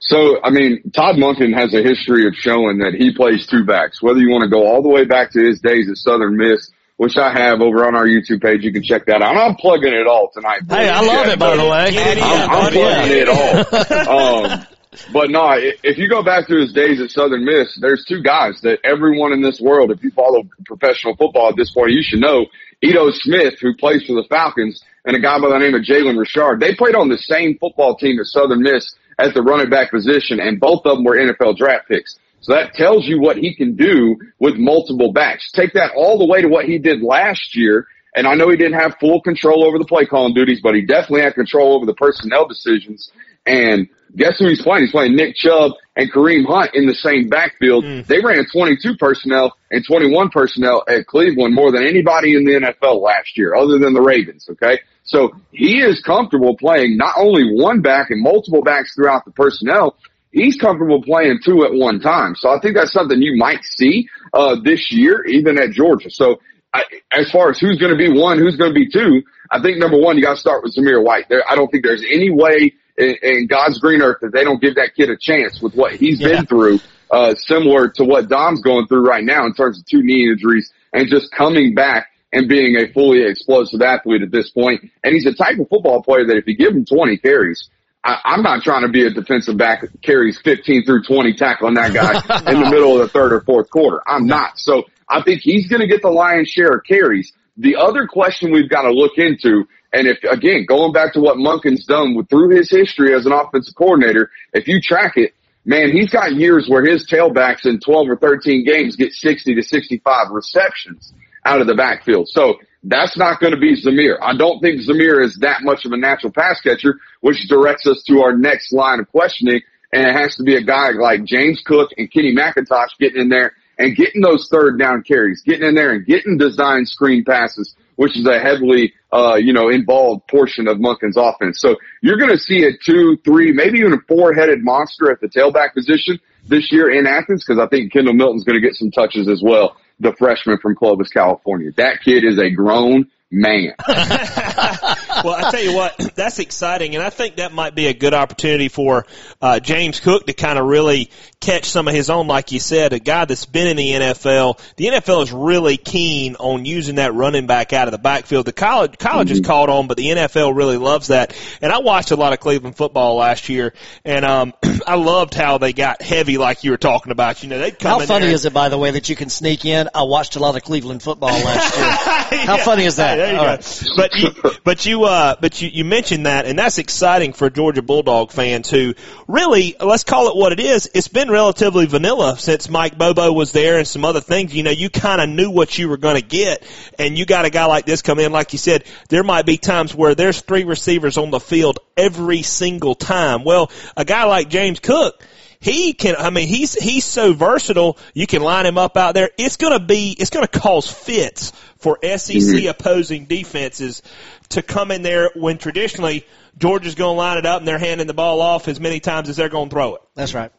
So, I mean, Todd Monken has a history of showing that he plays two backs. Whether you want to go all the way back to his days at Southern Miss, which I have over on our YouTube page, you can check that out. I'm plugging it all tonight. Hey, I love it, by the way. I'm, I'm plugging it all. Um, but no, if you go back to his days at Southern Miss, there's two guys that everyone in this world, if you follow professional football at this point, you should know. Ito Smith, who plays for the Falcons, and a guy by the name of Jalen Richard. They played on the same football team at Southern Miss at the running back position, and both of them were NFL draft picks. So that tells you what he can do with multiple backs. Take that all the way to what he did last year. And I know he didn't have full control over the play calling duties, but he definitely had control over the personnel decisions. And guess who he's playing? He's playing Nick Chubb and Kareem Hunt in the same backfield. They ran 22 personnel and 21 personnel at Cleveland more than anybody in the NFL last year, other than the Ravens. Okay. So he is comfortable playing not only one back and multiple backs throughout the personnel, he's comfortable playing two at one time. So I think that's something you might see uh, this year, even at Georgia. So I, as far as who's going to be one, who's going to be two, I think number one, you got to start with Zamir White. There, I don't think there's any way in, in God's green earth that they don't give that kid a chance with what he's been through, uh, similar to what Dom's going through right now in terms of two knee injuries and just coming back and being a fully explosive athlete at this point. And he's a type of football player that if you give him 20 carries, I, I'm not trying to be a defensive back that carries 15 through 20 tackling that guy in the middle of the third or fourth quarter. I'm not. So I think he's going to get the lion's share of carries. The other question we've got to look into, and if again, going back to what Monken's done with, through his history as an offensive coordinator, if you track it, man, he's got years where his tailbacks in 12 or 13 games get 60 to 65 receptions out of the backfield. So that's not going to be Zamir. I don't think Zamir is that much of a natural pass catcher, which directs us to our next line of questioning. And it has to be a guy like James Cook and Kenny McIntosh getting in there and getting those third down carries, getting in there and getting design screen passes, which is a heavily, uh, you know, involved portion of Monken's offense. So you're going to see a two, three, maybe even a four headed monster at the tailback position this year in Athens because I think Kendall Milton's going to get some touches as well. The freshman from Clovis, California. That kid is a grown man. well, I tell you what, that's exciting, and I think that might be a good opportunity for uh, James Cook to kind of really catch some of his own, like you said, a guy that's been in the NFL. The NFL is really keen on using that running back out of the backfield. The college college Mm-hmm. is caught on, but the NFL really loves that. And I watched a lot of Cleveland football last year, and um, I loved how they got heavy, like you were talking about. You know, they'd come How funny there is it, by the way, that you can sneak in? I watched a lot of Cleveland football last year. How Yeah. funny is that? There you All go. right. But you, but you, uh, but you, you mentioned that, and that's exciting for Georgia Bulldog fans who really, let's call it what it is. It's been relatively vanilla since Mike Bobo was there and some other things. You know, you kind of knew what you were going to get, and you got a guy like this come in. Like you said, there might be times where there's three receivers on the field every single time. Well, a guy like James Cook, he can, I mean, he's, he's so versatile. You can line him up out there. It's going to be, it's going to cause fits for SEC mm-hmm. opposing defenses to come in there when traditionally Georgia's going to line it up and they're handing the ball off as many times as they're going to throw it. That's right.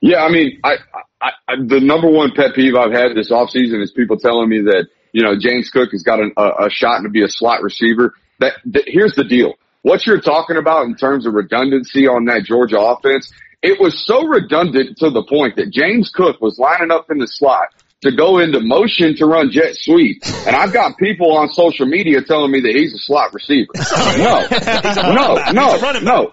Yeah, I mean, I, I, I the number one pet peeve I've had this offseason is people telling me that you know James Cook has got an, a, a shot to be a slot receiver. That, that here's the deal: what you're talking about in terms of redundancy on that Georgia offense, it was so redundant to the point that James Cook was lining up in the slot to go into motion to run jet sweep, and I've got people on social media telling me that he's a slot receiver. No, no, no, no.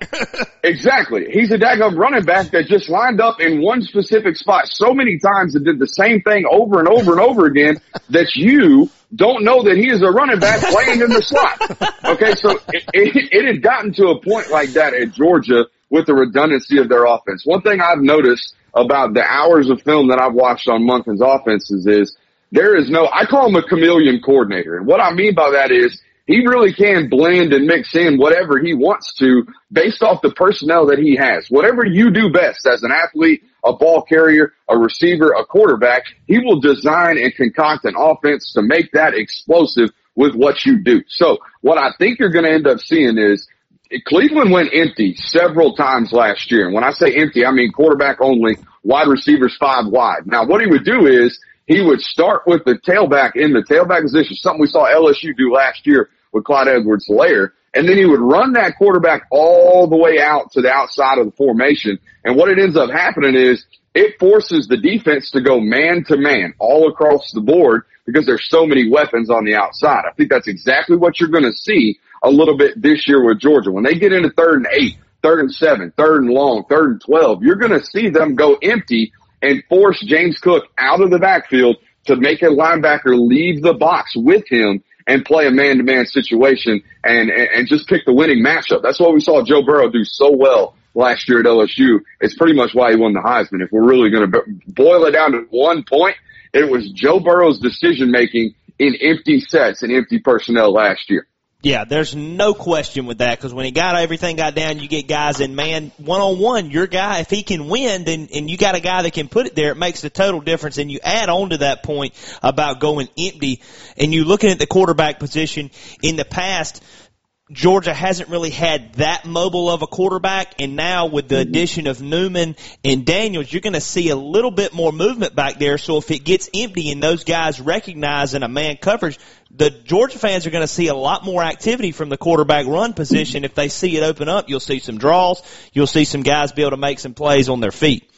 Exactly. He's a daggum running back that just lined up in one specific spot so many times and did the same thing over and over and over again that you don't know that he is a running back playing in the slot. Okay, so it, it, it had gotten to a point like that at Georgia with the redundancy of their offense. One thing I've noticed about the hours of film that I've watched on Monken's offenses is there is no, I call him a chameleon coordinator. And what I mean by that is he really can blend and mix in whatever he wants to based off the personnel that he has. Whatever you do best as an athlete, a ball carrier, a receiver, a quarterback, he will design and concoct an offense to make that explosive with what you do. So what I think you're going to end up seeing is Cleveland went empty several times last year. And when I say empty, I mean quarterback only, wide receivers five wide. Now what he would do is he would start with the tailback in the tailback position, something we saw LSU do last year with Clyde Edwards Helaire. And then he would run that quarterback all the way out to the outside of the formation. And what it ends up happening is it forces the defense to go man to man all across the board because there's so many weapons on the outside. I think that's exactly what you're going to see a little bit this year with Georgia. When they get into third and eight, third and seven, third and long, third and 12, you're going to see them go empty and force James Cook out of the backfield to make a linebacker leave the box with him and play a man-to-man situation and, and, and just pick the winning matchup. That's what we saw Joe Burrow do so well last year at LSU. It's pretty much why he won the Heisman. If we're really going to boil it down to one point, it was Joe Burrow's decision making in empty sets and empty personnel last year. Yeah, there's no question with that because when he got everything got down, you get guys in man one on one. Your guy, if he can win, then and you got a guy that can put it there, it makes a total difference. And you add on to that point about going empty, and you looking at the quarterback position in the past. Georgia hasn't really had that mobile of a quarterback, and now with the mm-hmm. addition of Newman and Daniels, you're going to see a little bit more movement back there. So if it gets empty and those guys recognize in a man coverage, the Georgia fans are going to see a lot more activity from the quarterback run position. If they see it open up, you'll see some draws. You'll see some guys be able to make some plays on their feet.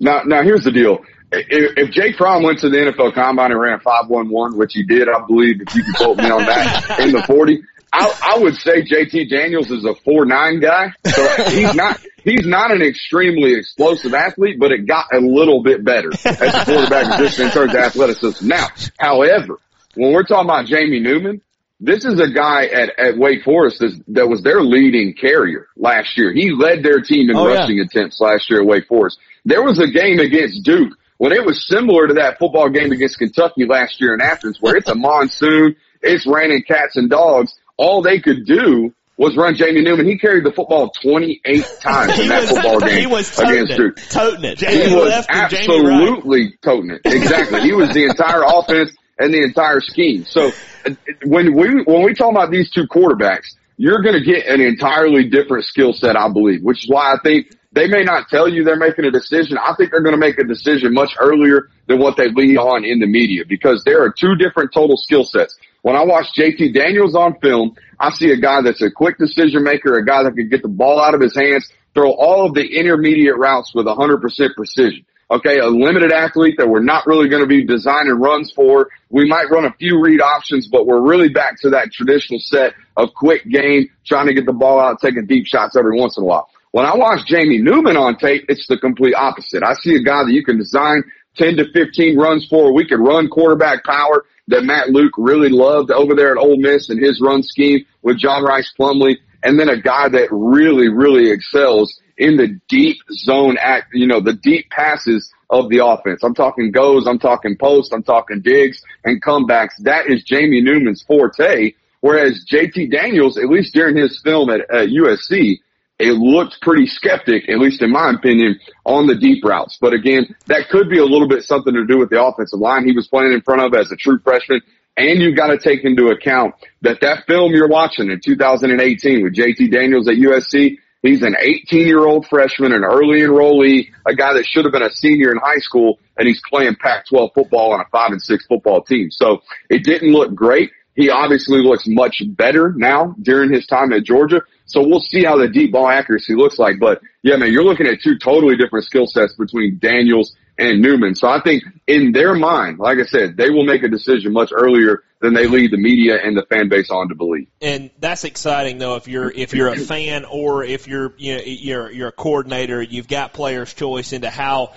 Now, now here's the deal. If, Jake Fromm went to the NFL Combine and ran five one one, which he did, I believe, if you can quote me on that, in the forty, I, I would say JT Daniels is a four nine guy. So he's not he's not an extremely explosive athlete, but it got a little bit better as a quarterback position in terms of athleticism. Now, however, when we're talking about Jamie Newman, this is a guy at, at Wake Forest that, that was their leading carrier last year. He led their team in Oh, yeah. rushing attempts last year at Wake Forest. There was a game against Duke when it was similar to that football game against Kentucky last year in Athens where it's a monsoon, it's raining cats and dogs. All they could do was run Jamie Newman. He carried the football 28 times in He that was- football game he was toting against it. Duke. Toting it. He Jamie was left and Jamie right. absolutely toting it. Exactly. he was the entire offense and the entire scheme. So when we when we talk about these two quarterbacks, you're going to get an entirely different skill set, I believe, which is why I think they may not tell you they're making a decision. I think they're going to make a decision much earlier than what they lead on in the media because there are two different total skill sets. When I watch JT Daniels on film, I see a guy that's a quick decision maker, a guy that can get the ball out of his hands, throw all of the intermediate routes with 100% precision. Okay, a limited athlete that we're not really going to be designing runs for. We might run a few read options, but we're really back to that traditional set of quick game, trying to get the ball out, taking deep shots every once in a while. When I watch Jamie Newman on tape, it's the complete opposite. I see a guy that you can design 10 to 15 runs for. We could run quarterback power that Matt Luke really loved over there at Ole Miss and his run scheme with John Rhys Plumlee. And then a guy that really, really excels in the deep zone act, you know, the deep passes of the offense. I'm talking goes, I'm talking post, I'm talking digs and comebacks. That is Jamie Newman's forte. Whereas JT Daniels, at least during his film at, at USC, it looked pretty skeptic, at least in my opinion, on the deep routes. But again, that could be a little bit something to do with the offensive line he was playing in front of as a true freshman. And you've got to take into account that that film you're watching in 2018 with JT Daniels at USC, he's an 18 year old freshman, an early enrollee, a guy that should have been a senior in high school, and he's playing Pac-12 football on a five and six football team. So it didn't look great. He obviously looks much better now during his time at Georgia. So we'll see how the deep ball accuracy looks like. But yeah, man, you're looking at two totally different skill sets between Daniels and Newman. So I think in their mind, like I said, they will make a decision much earlier than they lead the media and the fan base on to believe. and that's exciting though if you're if you're a fan or if you're you know you're you're a coordinator you've got players choice into how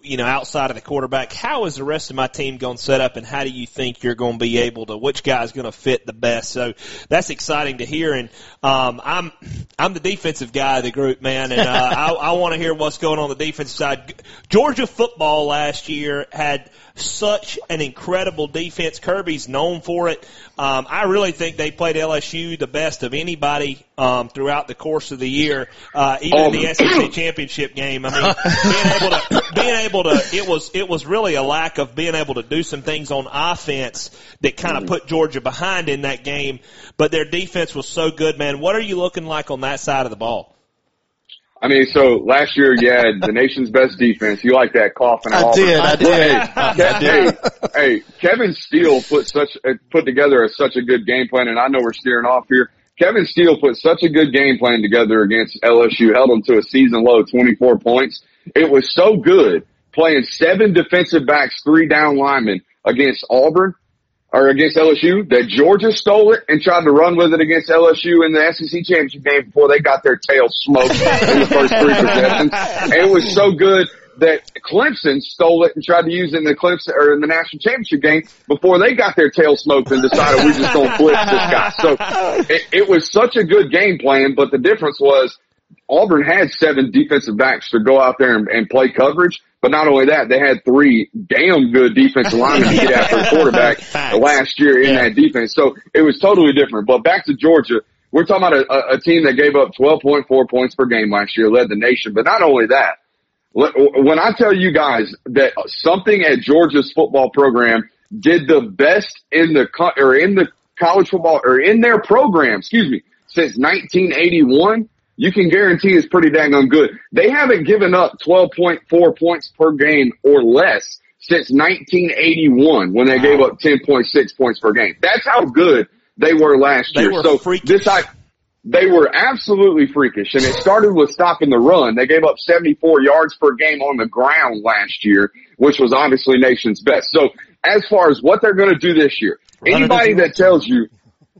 you know, outside of the quarterback, how is the rest of my team going to set up, and how do you think you're going to be able to? Which guy is going to fit the best? So that's exciting to hear. And um, I'm I'm the defensive guy of the group, man, and uh, I, I want to hear what's going on the defensive side. Georgia football last year had such an incredible defense. Kirby's known for it. Um, I really think they played LSU the best of anybody um, throughout the course of the year, uh, even in the SEC championship game. I mean, being able to being able to it was it was really a lack of being able to do some things on offense that kind of put Georgia behind in that game. But their defense was so good, man. What are you looking like on that side of the ball? I mean, so last year you had the nation's best defense. You like that coughing? I did, I did. Hey, I hey, hey, Kevin Steele put such uh, put together a, such a good game plan, and I know we're steering off here. Kevin Steele put such a good game plan together against LSU, held them to a season low 24 points. It was so good playing seven defensive backs, three down linemen against Auburn or against LSU that Georgia stole it and tried to run with it against LSU in the SEC championship game before they got their tail smoked in the first three possessions. And it was so good that Clemson stole it and tried to use it in the Clemson or in the national championship game before they got their tail smoked and decided we just don't blitz this guy. So it, it was such a good game plan, but the difference was Auburn had seven defensive backs to go out there and, and play coverage. But not only that, they had three damn good defensive linemen to get after the quarterback last year in that defense. So it was totally different. But back to Georgia, we're talking about a, a team that gave up 12.4 points per game last year, led the nation. But not only that, when I tell you guys that something at Georgia's football program did the best in the or in the college football or in their program, excuse me, since 1981, you can guarantee it's pretty dang on good. They haven't given up 12.4 points per game or less since 1981 when they wow. gave up 10.6 points per game. That's how good they were last they year. Were so freakish. this I, they were absolutely freakish and it started with stopping the run. They gave up 74 yards per game on the ground last year, which was obviously nation's best. So as far as what they're going to do this year, anybody that tells you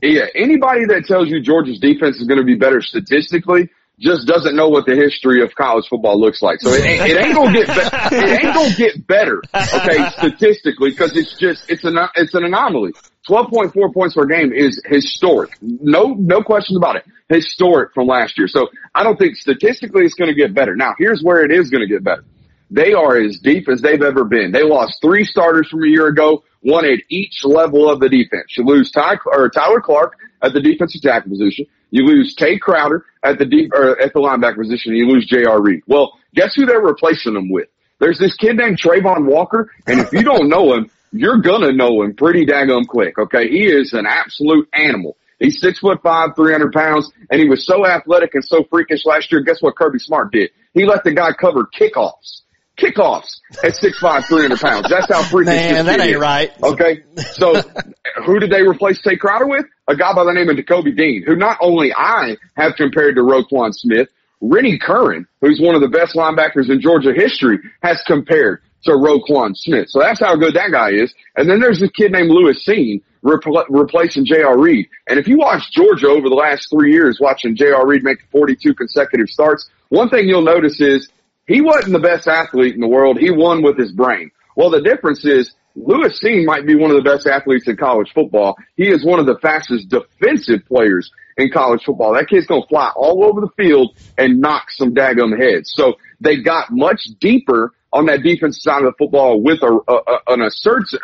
yeah, anybody that tells you Georgia's defense is going to be better statistically just doesn't know what the history of college football looks like. So it, it ain't gonna get be- it ain't gonna get better, okay, statistically, because it's just it's an it's an anomaly. Twelve point four points per game is historic. No no questions about it. Historic from last year. So I don't think statistically it's going to get better. Now here's where it is going to get better. They are as deep as they've ever been. They lost three starters from a year ago one at each level of the defense. You lose Ty, or Tyler Clark at the defensive tackle position. You lose Tae Crowder at the deep, or at the linebacker position. You lose J.R. Reed. Well, guess who they're replacing them with? There's this kid named Travon Walker, and if you don't know him, you're gonna know him pretty daggum quick. Okay, he is an absolute animal. He's six foot five, 300 pounds, and he was so athletic and so freakish last year. Guess what Kirby Smart did? He let the guy cover kickoffs kickoffs at 6'5", 300 pounds. That's how freakish Man, this that ain't is. right. Okay, so who did they replace Tae Crowder with? A guy by the name of Nakobe Dean, who not only I have compared to Roquan Smith, Rennie Curran, who's one of the best linebackers in Georgia history, has compared to Roquan Smith. So that's how good that guy is. And then there's this kid named Lewis Cine repl- replacing J.R. Reed. And if you watch Georgia over the last three years, watching J.R. Reed make 42 consecutive starts, one thing you'll notice is he wasn't the best athlete in the world. He won with his brain. Well, the difference is Lewis Cine might be one of the best athletes in college football. He is one of the fastest defensive players in college football. That kid's going to fly all over the field and knock some daggum heads. So they got much deeper on that defensive side of the football with a, a, an,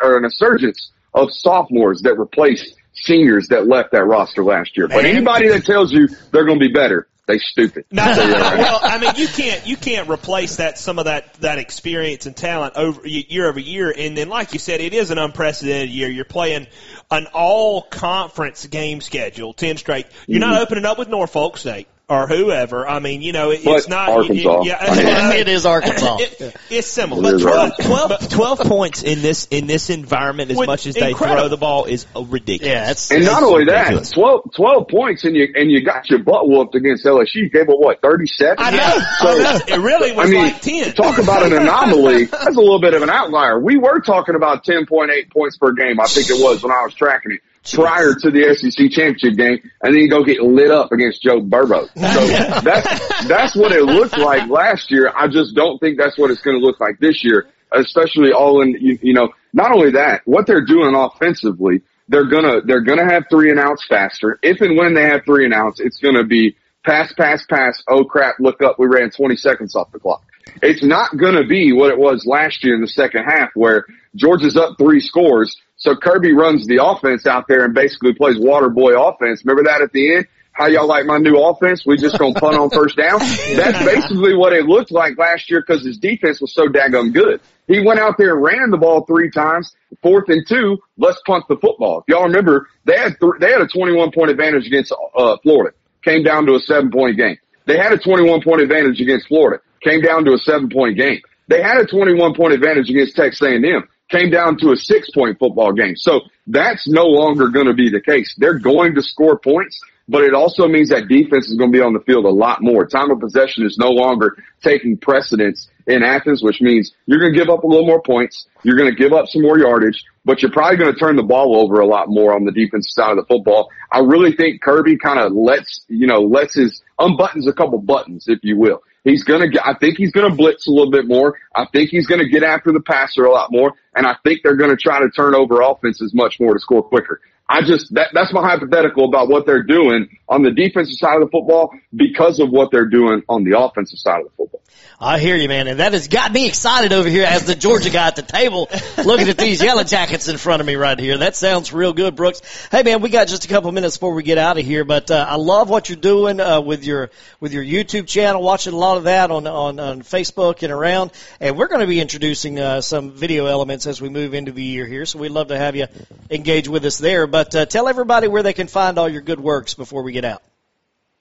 or an insurgence of sophomores that replaced seniors that left that roster last year. But anybody that tells you they're going to be better, they stupid. No, well, I mean, you can't you can't replace that some of that that experience and talent over year over year. And then, like you said, it is an unprecedented year. You're playing an all conference game schedule, ten straight. You're mm-hmm. not opening up with Norfolk State or whoever. I mean, you know, it, it's not. Arkansas. It, yeah, it is Arkansas. It, it's similar. But 12, 12, 12, points in this in this environment, as With much as they incredible. throw the ball, is ridiculous. Yeah, it's, And it's not only ridiculous. that, 12, 12 points and you, and you got your butt whooped against LSU. You gave up what, 37? I know. I know. It really was I mean, like ten. talk about an anomaly. That's a little bit of an outlier. We were talking about 10.8 points per game. I think it was when I was tracking it. Prior to the SEC championship game, and then you go get lit up against Joe Burrow. So that's that's what it looked like last year. I just don't think that's what it's going to look like this year, especially all in you, you know. Not only that, what they're doing offensively, they're gonna they're gonna have three and outs faster. If and when they have three and outs, it's gonna be pass, pass, pass. Oh crap! Look up, we ran 20 seconds off the clock. It's not going to be what it was last year in the second half where Georgia's up three scores. So Kirby runs the offense out there and basically plays water boy offense. Remember that at the end? How y'all like my new offense? We just gonna punt on first down. That's basically what it looked like last year because his defense was so daggum good. He went out there and ran the ball three times, fourth and two. Let's punt the football. If y'all remember, they had th- they had a 21 point advantage against uh, Florida. Came down to a seven point game. They had a 21 point advantage against Florida. Came down to a seven point game. They had a 21 point advantage against Texas A&M. Came down to a six point football game. So that's no longer going to be the case. They're going to score points, but it also means that defense is going to be on the field a lot more. Time of possession is no longer taking precedence in Athens, which means you're going to give up a little more points. You're going to give up some more yardage, but you're probably going to turn the ball over a lot more on the defensive side of the football. I really think Kirby kind of lets, you know, lets his unbuttons a couple buttons, if you will. He's gonna get, I think he's gonna blitz a little bit more. I think he's gonna get after the passer a lot more. And I think they're gonna try to turn over offenses much more to score quicker. I just, that, that's my hypothetical about what they're doing on the defensive side of the football because of what they're doing on the offensive side of the football. I hear you, man, and that has got me excited over here as the Georgia guy at the table, looking at these yellow jackets in front of me right here. That sounds real good, Brooks. Hey, man, we got just a couple minutes before we get out of here, but uh, I love what you're doing uh, with your with your YouTube channel. Watching a lot of that on on, on Facebook and around, and we're going to be introducing uh, some video elements as we move into the year here. So we'd love to have you engage with us there. But uh, tell everybody where they can find all your good works before we get out.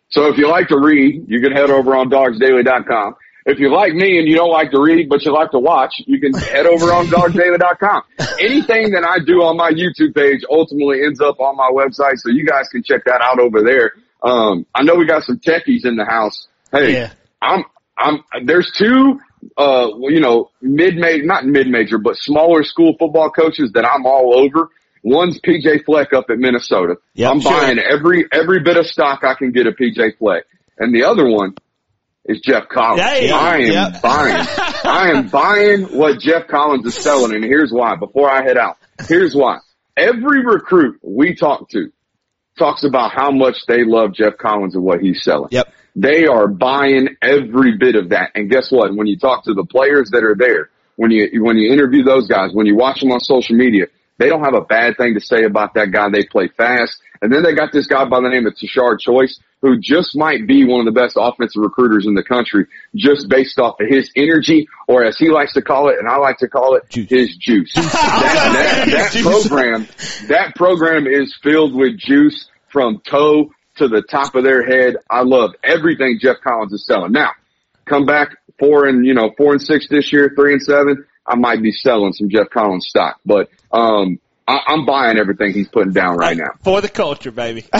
So if you like to read, you can head over on dogsdaily.com. If you like me and you don't like to read, but you like to watch, you can head over on dogsdaily.com. Anything that I do on my YouTube page ultimately ends up on my website, so you guys can check that out over there. Um, I know we got some techies in the house. Hey, Yeah. I'm, I'm, there's two, uh, you know, mid-major, not mid-major, but smaller school football coaches that I'm all over. One's PJ Fleck up at Minnesota. Yep, I'm sure. buying every, every bit of stock I can get of PJ Fleck. And the other one is Jeff Collins. Hey, I am yep. buying. I am buying what Jeff Collins is selling, and here's why. Before I head out, here's why. Every recruit we talk to talks about how much they love Jeff Collins and what he's selling. Yep. They are buying every bit of that. And guess what? When you talk to the players that are there, when you when you interview those guys, when you watch them on social media, they don't have a bad thing to say about that guy. They play fast. And then they got this guy by the name of Tashard Choice, who just might be one of the best offensive recruiters in the country, just based off of his energy, or as he likes to call it, and I like to call it, his juice. that, that, that program, that program is filled with juice from toe to the top of their head. I love everything Jeff Collins is selling. Now, come back four and, you know, four and six this year, three and seven. I might be selling some Jeff Collins stock, but, um, I, I'm buying everything he's putting down right now. For the culture, baby. I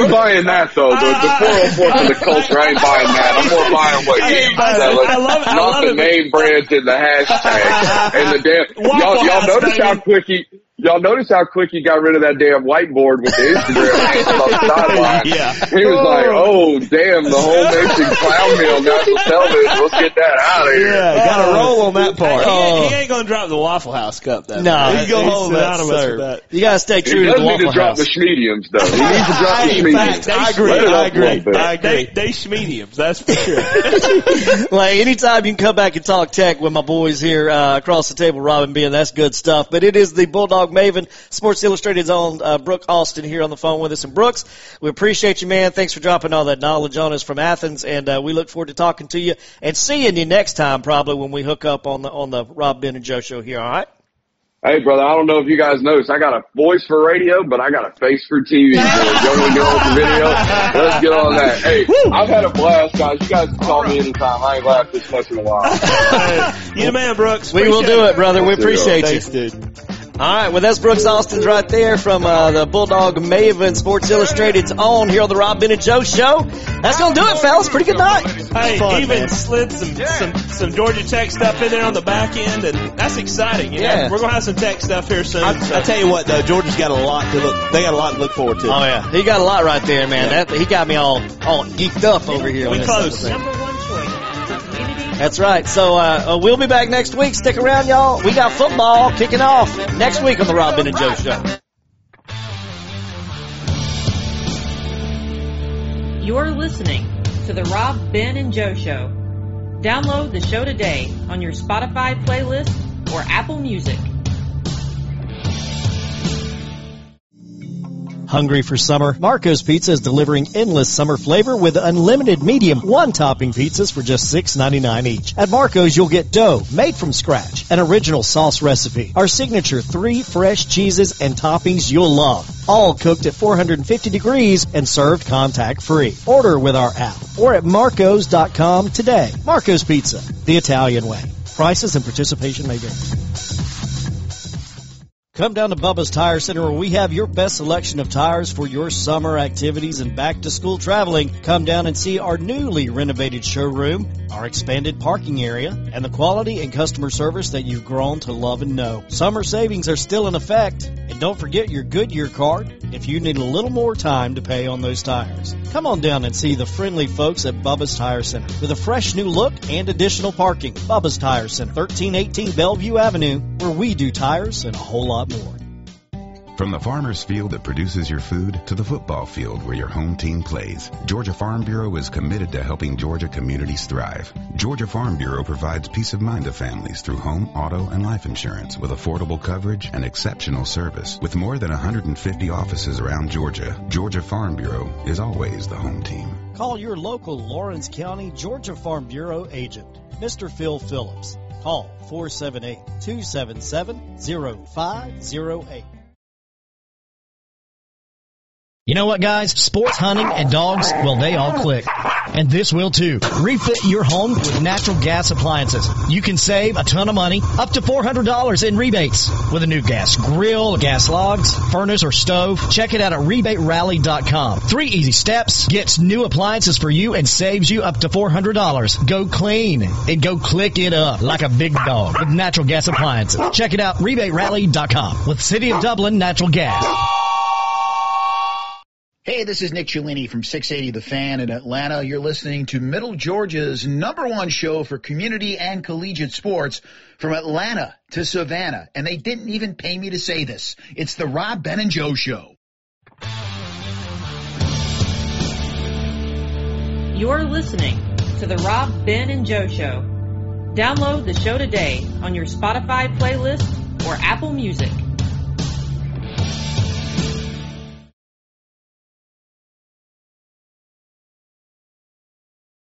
ain't buying that though. The, the 404 for the culture, I ain't buying that. I'm more buying what he's I- selling. I love it. I Not love the it. name brands and the hashtag and the damn. Y'all, y'all notice how baby. quick he. Y'all notice how quick he got rid of that damn whiteboard with the Instagram on the sideline. Yeah. He was like, "Oh damn, the whole nation clown me on national television. Let's get that out of here." Yeah, got to roll on that part. He, ain't, he ain't gonna drop the Waffle House cup though. No, he's gonna he's hold that synonymous serve. with that. You gotta stay He true to does the need to drop the schmediums though. He needs to drop the Hey, schmediums. facts. I agree. I agree. I agree. They they schmediums, that's for sure. Well, anytime you can come back and talk tech with my boys here uh, across the table, Robin Ben, that's good stuff. But it is the Bulldog Maven, Sports Illustrated's own uh, Brooke Austin here on the phone with us. And Brooks, we appreciate you, man. Thanks for dropping all that knowledge on us from Athens, and uh, we look forward to talking to you and seeing you next time, probably when we hook up on the on the Rob Ben and Joe show here. All right. Hey, brother, I don't know if you guys noticed. I got a voice for radio, but I got a face for TV. So if you want to get on the video? Let's get on that. Hey, I've had a blast, guys. You guys can call me anytime. I ain't laughed this much in a while. you the man, Brooks. We will do it. it, brother. We Let's do it. appreciate Thanks, you. dude. All right, well, that's Brooks Austin's right there from uh, the Bulldog Maven Sports Illustrated's on here on the Rob Ben and Joe Show. That's going to do it, fellas. Pretty good night. Hey, Fun, even man. slid some, some some Georgia Tech stuff in there on the back end, and that's exciting. You know? Yeah. we're gonna have some Tech stuff here soon. I, so. I tell you what, though, Georgia's got a lot to look. They got a lot to look forward to. Oh yeah, he got a lot right there, man. That he got me all all geeked up over here. on We this close. That's right. So uh, uh, we'll be back next week. Stick around, y'all. We got football kicking off next week on the Rob Ben and Joe Show. You're listening to the Rob, Ben, and Joe Show. Download the show today on your Spotify playlist or Apple Music. Hungry for summer? Marco's Pizza is delivering endless summer flavor with unlimited medium one-topping pizzas for just $6.99 each. At Marco's, you'll get dough made from scratch, an original sauce recipe, our signature three fresh cheeses and toppings you'll love, all cooked at 450 degrees and served contact-free. Order with our app or at marcos.com today. Marco's Pizza, the Italian way. Prices and participation may vary. Come down to Bubba's Tire Center where we have your best selection of tires for your summer activities and back to school traveling. Come down and see our newly renovated showroom, our expanded parking area, and the quality and customer service that you've grown to love and know. Summer savings are still in effect. And don't forget your Goodyear card if you need a little more time to pay on those tires. Come on down and see the friendly folks at Bubba's Tire Center with a fresh new look and additional parking. Bubba's Tire Center, 1318 Bellevue Avenue, where we do tires and a whole lot more. From the farmer's field that produces your food to the football field where your home team plays, Georgia Farm Bureau is committed to helping Georgia communities thrive. Georgia Farm Bureau provides peace of mind to families through home, auto, and life insurance with affordable coverage and exceptional service. With more than 150 offices around Georgia, Georgia Farm Bureau is always the home team. Call your local Laurens County Georgia Farm Bureau agent, Mr. Phil Phillips. Call 478-277-0508. You know what, guys? Sports, hunting, and dogs, well, they all click. And this will too. Refit your home with natural gas appliances. You can save a ton of money, up to $400 in rebates with a new gas grill, gas logs, furnace, or stove. Check it out at rebaterally.com. Three easy steps gets new appliances for you and saves you up to $400. Go clean and go click it up like a big dog with natural gas appliances. Check it out, rebaterally.com with City of Dublin Natural Gas. Hey, this is Nick Cellini from 680 The Fan in Atlanta. You're listening to Middle Georgia's number one show for community and collegiate sports from Atlanta to Savannah. And they didn't even pay me to say this. It's the Rob Ben and Joe Show. You're listening to the Rob, Ben, and Joe Show. Download the show today on your Spotify playlist or Apple Music.